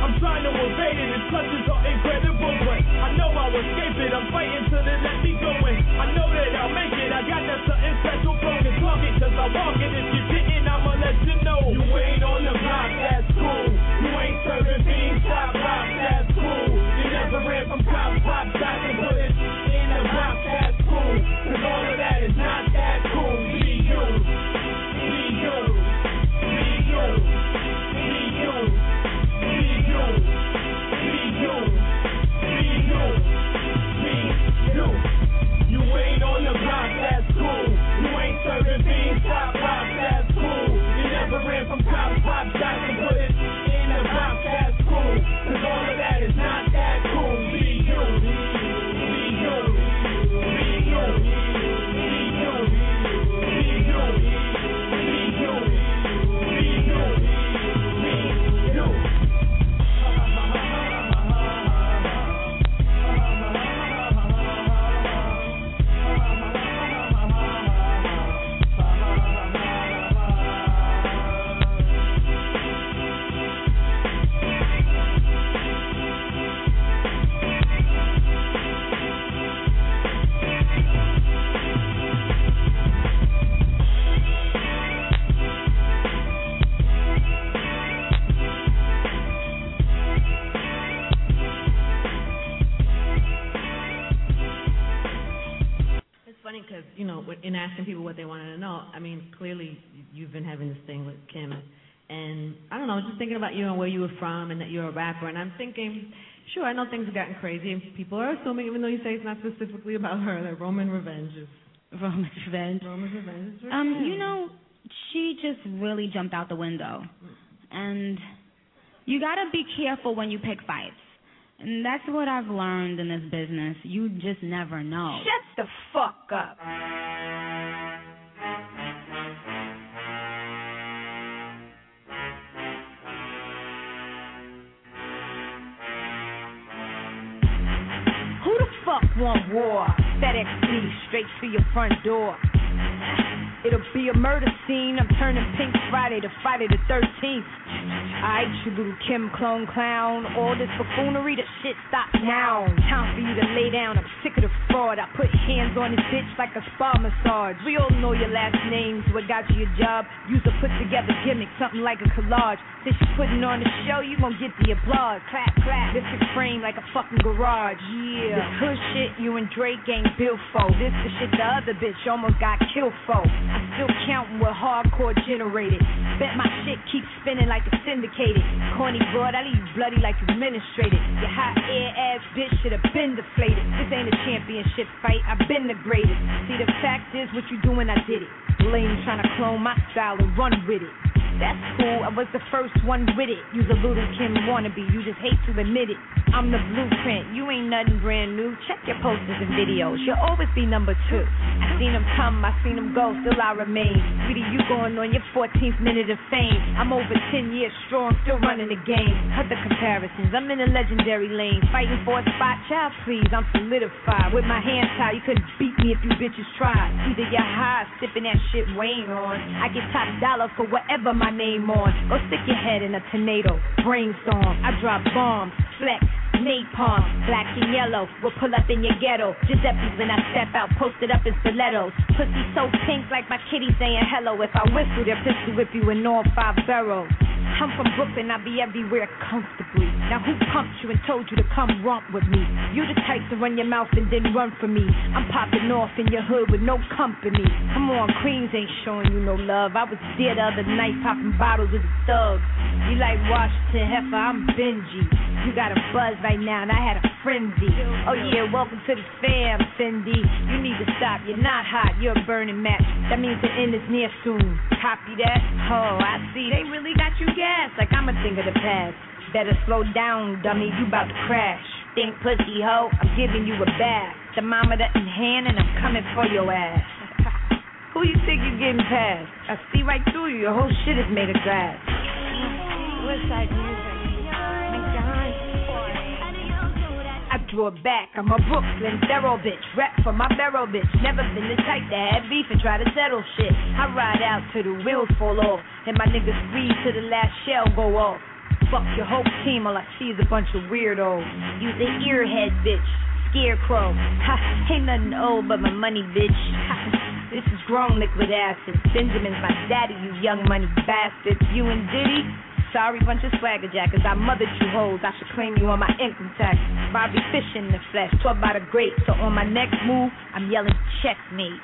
I'm trying to evade it, its clutches are incredible, but I know I'll escape it. I'm fighting till they let you know, in asking people what they wanted to know, I mean, clearly you've been having this thing with Kim, and I don't know, just thinking about you and where you were from, and that you're a rapper, and I'm thinking, sure, I know things have gotten crazy, and people are assuming, even though you say it's not specifically about her, that Roman revenge is Roman's revenge. Roman's revenge. Is Um, you know, she just really jumped out the window. And you gotta be careful when you pick fights. That's what I've learned in this business. You just never know. Shut the fuck up. Who the fuck want war? FedEx straight to your front door. It'll be a murder scene. I'm turning pink Friday to Friday the 13th. I Alright, you Lil Kim clone clown. All this buffoonery, the shit stop now. Time for you to lay down. I'm sick of the fraud. I put hands on this bitch like a spa massage. We all know your last names. What got you your job? Use a put together gimmick, something like a collage. Since you're putting on the show, you gon' get the applause. Clap, clap. This your frame like a fucking garage. Yeah. This hood shit you and Drake ain't built for. This the shit the other bitch almost got killed for. Still counting what hardcore generated. Bet my shit keeps spinning like it's syndicated. Corny broad, I leave you bloody like you administrated. Your hot air ass bitch should have been deflated. This ain't a championship fight, I've been the greatest. See, the fact is, what you doing, I did it. Lame trying to clone my style and run with it. That's cool, I was the first one with it. You's a Lil Kim wannabe, you just hate to admit it. I'm the blueprint, you ain't nothing brand new. Check your posters and videos, you'll always be number two. I seen them come, I seen them go, still I remain. Sweetie, you going on your 14th minute of fame. I'm over 10 years strong, still running the game. Cut the comparisons, I'm in a legendary lane. Fighting for a spot, child, please, I'm solidified. With my hands tied, you couldn't beat me if you bitches tried. Either you're high, sipping that shit Wayne on. I get top dollar for whatever my name on. Go stick your head in a tornado, brainstorm. I drop bombs, flex, napalm, black and yellow. We'll pull up in your ghetto. Giuseppe's when I step out, posted up in stilettos. Pussy so pink like my kitty saying hello. If I whistle, they'll pistol whip you in all five barrels. I'm from Brooklyn, I be everywhere comfortably. Now who pumped you and told you to come romp with me? You the type to run your mouth and then run for me. I'm popping off in your hood with no company. Come on, Queens ain't showing you no love. I was there the other night popping bottles with the thugs. You like Washington Heifer, I'm Benji. You got a buzz right now and I had a frenzy. Oh yeah, welcome to the fam, Cindy. You need to stop, you're not hot, you're a burning match. That means the end is near soon. Copy that? Oh, I see, they really got you gas like I'm a thing of the past. Better slow down, dummy, you about to crash. Think pussy hoe, I'm giving you a bath. Thermometer in hand and I'm coming for your ass. Who you think you're getting past? I see right through you, your whole shit is made of glass. Westside music. I draw back, I'm a Brooklyn thorough bitch. Rap for my barrel bitch. Never been the type to have beef and try to settle shit. I ride out till the wheels fall off. And my niggas squeeze till the last shell go off. Fuck your whole team, all I see is a bunch of weirdos. Use the earhead bitch. Scarecrow. Ha, ain't nothing old but my money, bitch. Ha, this is grown liquid acid. Benjamin's my daddy, you young money bastards. You and Diddy? Sorry, bunch of swagger jackers. I mothered you hoes. I should claim you on my income tax. Bobby Fish in the flesh, taught by the great. So on my next move, I'm yelling checkmate.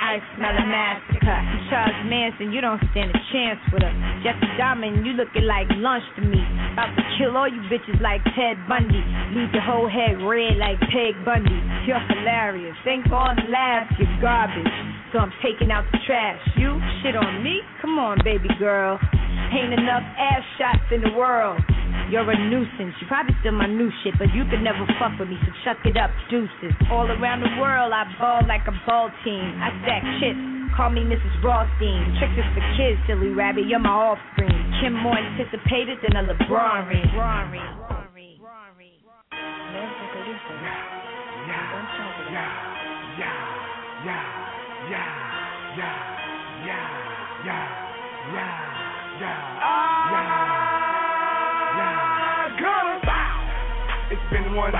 I smell a massacre. Charles Manson, you don't stand a chance with her. Jeffrey Dahmer, you looking like lunch to me. About to kill all you bitches like Ted Bundy. Leave your whole head red like Peg Bundy. You're hilarious. Thank God laughs, you're garbage. So I'm taking out the trash. You shit on me? Come on, baby girl. Ain't enough ass shots in the world. You're a nuisance. You probably still my new shit, but you could never fuck with me, so chuck it up, deuces. All around the world, I ball like a ball team. I stack chips. Call me Mrs. Rothstein. Tricks is for kids, silly rabbit. You're my offspring. Kim more anticipated than a LeBron ring. LeBron ring. It's been one.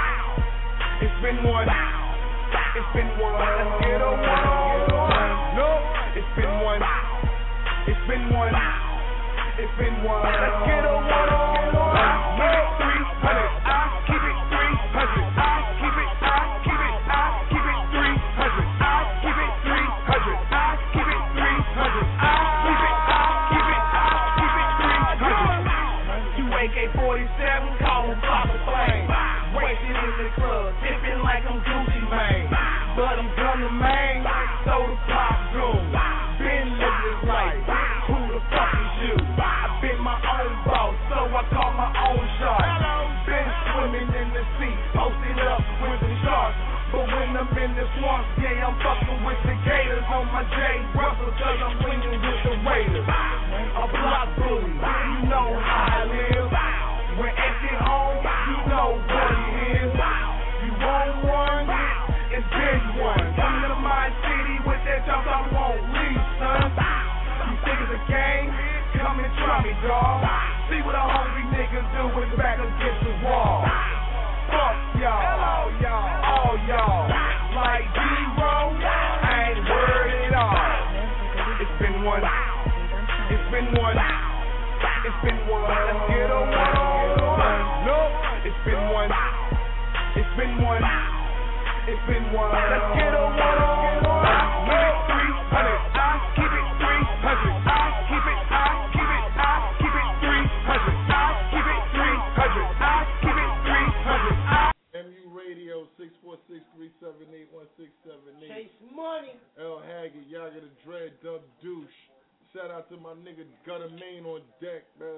It's been one. It's been one. Let's get a one. No, it's been one. It's been one. It's been one. Let's get a on one. But I'm gonna main. So the pop goon. Been living this life. Who the fuck is you? I been my own boss, so I call my own shot. Been swimming in the sea, posted up with the sharks. But when I'm in the swamp, yeah, I'm fucking with the gators on my J Russell, cause I'm winning with the Raiders. A block bully, you know how I it's been one. Come to my city with that jump, I won't leave, son. You think it's a game? Come and try me, dawg. See what a hungry nigga do with back against the wall. Fuck y'all, all y'all, all y'all. Like zero, I ain't worried at all. It's been one, it's been one, it's been one. Let's get a one. No, it's been one, it's been one, it's been one. Let's get a one. Keep it three hundred. I keep it three hundred. I keep it. I keep it. I keep it three hundred. I keep it three hundred. I keep it three hundred. MU Radio 646-378-1678. Chase money. L Haggood, Yaga the Dread, Dub Deuce. Shout out to my nigga Gutter Main on deck, man.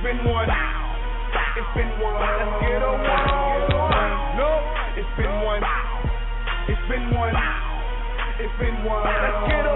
It's been one. It's been one. Let's get a one. No, it's been one. It's been one. It's been one. Let's get a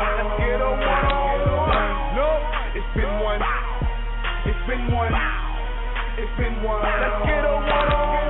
Let's get a one. on one. No, it's been one. It's been one. It's been one. Let's get a one. Keep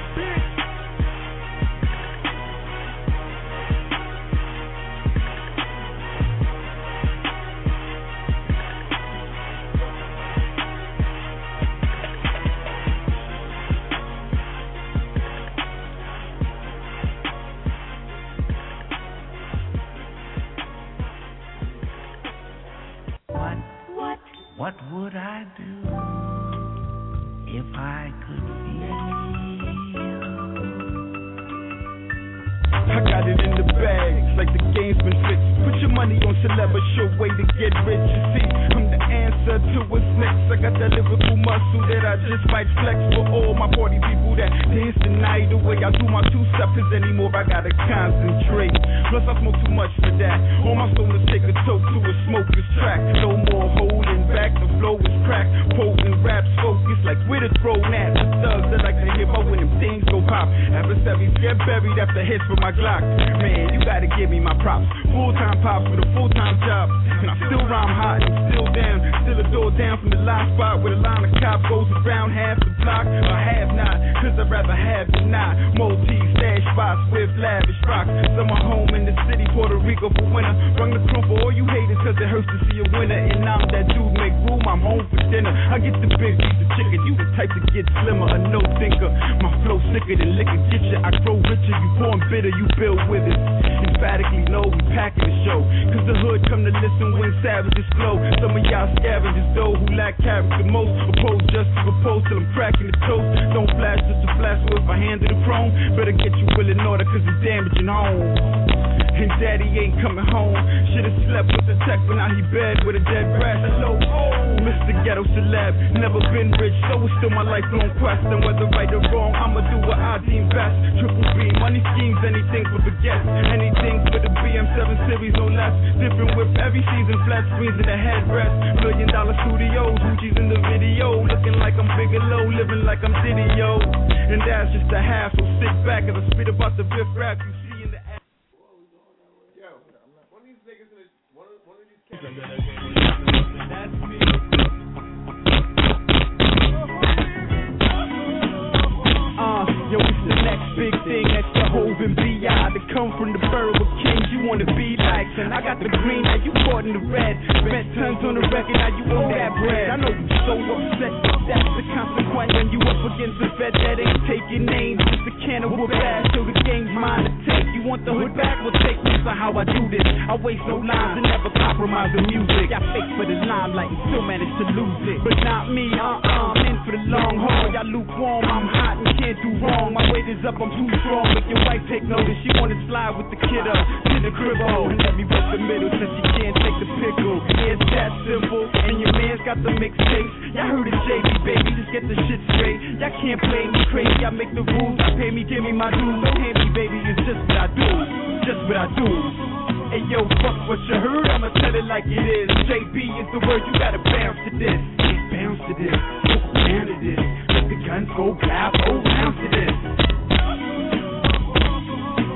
And your man's got the mixtapes. Y'all heard it, JB, baby. Just get the shit straight. Y'all can't play me crazy. I make the rules. I pay me, give me my dues. Don't me, baby. It's just what I do. Just what I do. Hey yo, fuck what you heard, I'ma tell it like it is. JB is the word, you gotta bounce to this. Bounce to this, go down to this. Let the guns go clap, oh, bounce to this.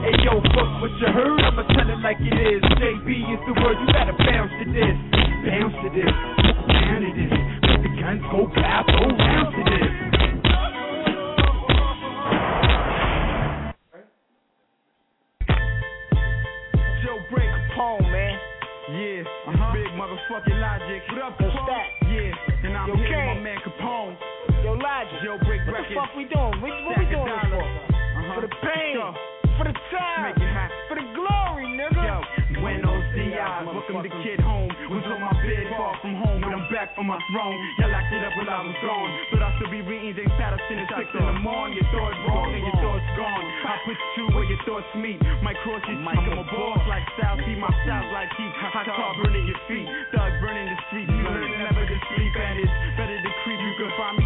Hey yo, fuck what you heard, I'ma tell it like it is. JB is the word, you gotta bounce to this. Bounce to this, go down to this. Let the guns go clap, oh, bounce to this. Joe Break Capone, man. Yeah, uh-huh. big motherfucking logic. What up, that? Yeah, and I'm Yo, here with my man Capone. Yo, Logic. Joe Break What Records. the fuck we doing? What, what we doing this for? Uh-huh. For the pain. Sure. For the time. Make it hot. For the glory, nigga. Yo, Buenos dias, welcome the kid back from my throne. Y'all locked it up while I was gone, but I still be reading James Patterson at six in the morning. Your thoughts wrong and your thoughts gone. I put you where your thoughts meet. Might cross your cheek. I'm a boss like South, see my shots like heat. Hot tar burning your feet, thugs burning the street. You learn never to sleep, and it's better to creep. You can find me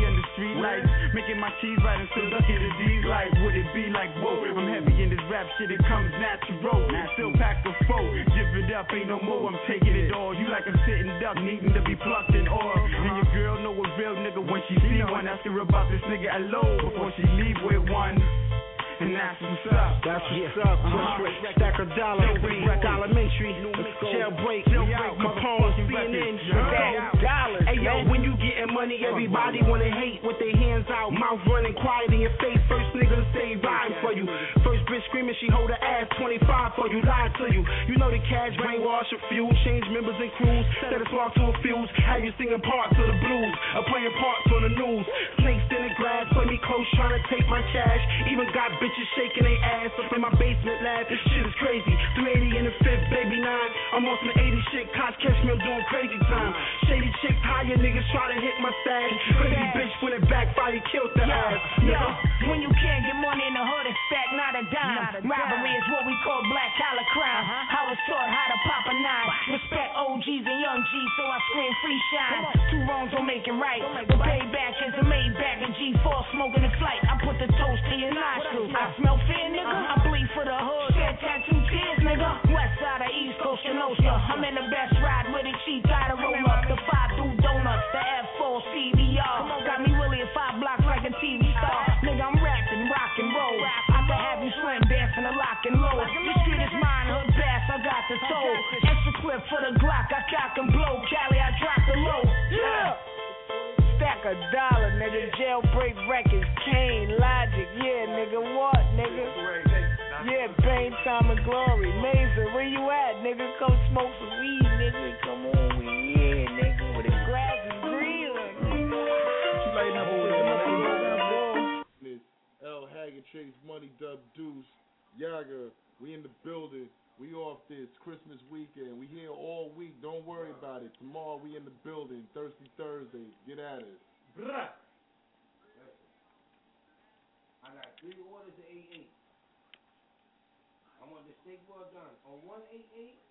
in the making my cheese right and still looking at these like. Would it be like whoa? I'm heavy in this rap shit, it comes natural. Still pack a foe, give it up, ain't no more. I'm taking it all. You like a sitting duck, needing to be plucked in oil. And your girl know a real nigga when she see one. Ask her about this nigga alone before she leave with one. And that's what's up. That's what's up. Uh-huh. Stack of dollar, Jailbreak. dollar matrix, jailbreak, Capone, CNN, stack dollars. Hey yo, when you getting money, everybody wanna hate with their hands out, mouth running quiet in your face. First nigga to say rhyme for you. First bitch screaming she hold her ass 25 for you, lied to you. You know the cash brainwash a few, change members and crews, set a spark to a fuse, have you singing parts of the blues, or playing parts on the news. Snakes in the grass, play me close, trying to take my cash. Even got bitches shaking their ass up in my basement lab. This shit is crazy. 380 in the fifth, baby nine. I'm on some 80 shit, cops catch me, I'm doing crazy time. Shady chicks, higher niggas try to hit my stash. Crazy bitch when it backfire, killed the ass. Yo, when you can't get money in the hood, it's stack, not a dime. Robbery is what we call black collar crime. Uh-huh. I was taught how to pop a nine. Respect OGs and young G's, so I scream free shine. Two wrongs don't make it right. The payback is a Maybach and G4 smoking a flight. I put the toast in your nostrils. I smell fear, nigga. Uh-huh. I for the hood. Shed tattoo tears, nigga. West side of East Coast, Kenosha. I'm in the best ride with a cheap, gotta roll up. The five through donuts, the F4 CBR. Got me really at five blocks like a TV star. Nigga, I'm rapping, rock and roll. I can have you slam dancing a lock and load. This street is mine, hood pass. I got the toll. Extra clip for the Glock, I cock and blow. Cali, I drop the low. Yeah. Stack a dollar, nigga. Jailbreak records, Kane, Logic, yeah, nigga. What, nigga? Yeah, Bane, Time and Glory. Mason, where you at, nigga? Come smoke some weed, nigga. Come on, we here, nigga. With the grass is green, Miss L. Haggood, Chase Money, Dub Deuce, Yaga. We in the building. We off this Christmas weekend. We here all week. Don't worry about it. Tomorrow we in the building. Thirsty Thursday. Get at us. Bruh. I got three orders of 8 8. I want the steak well done. On 188,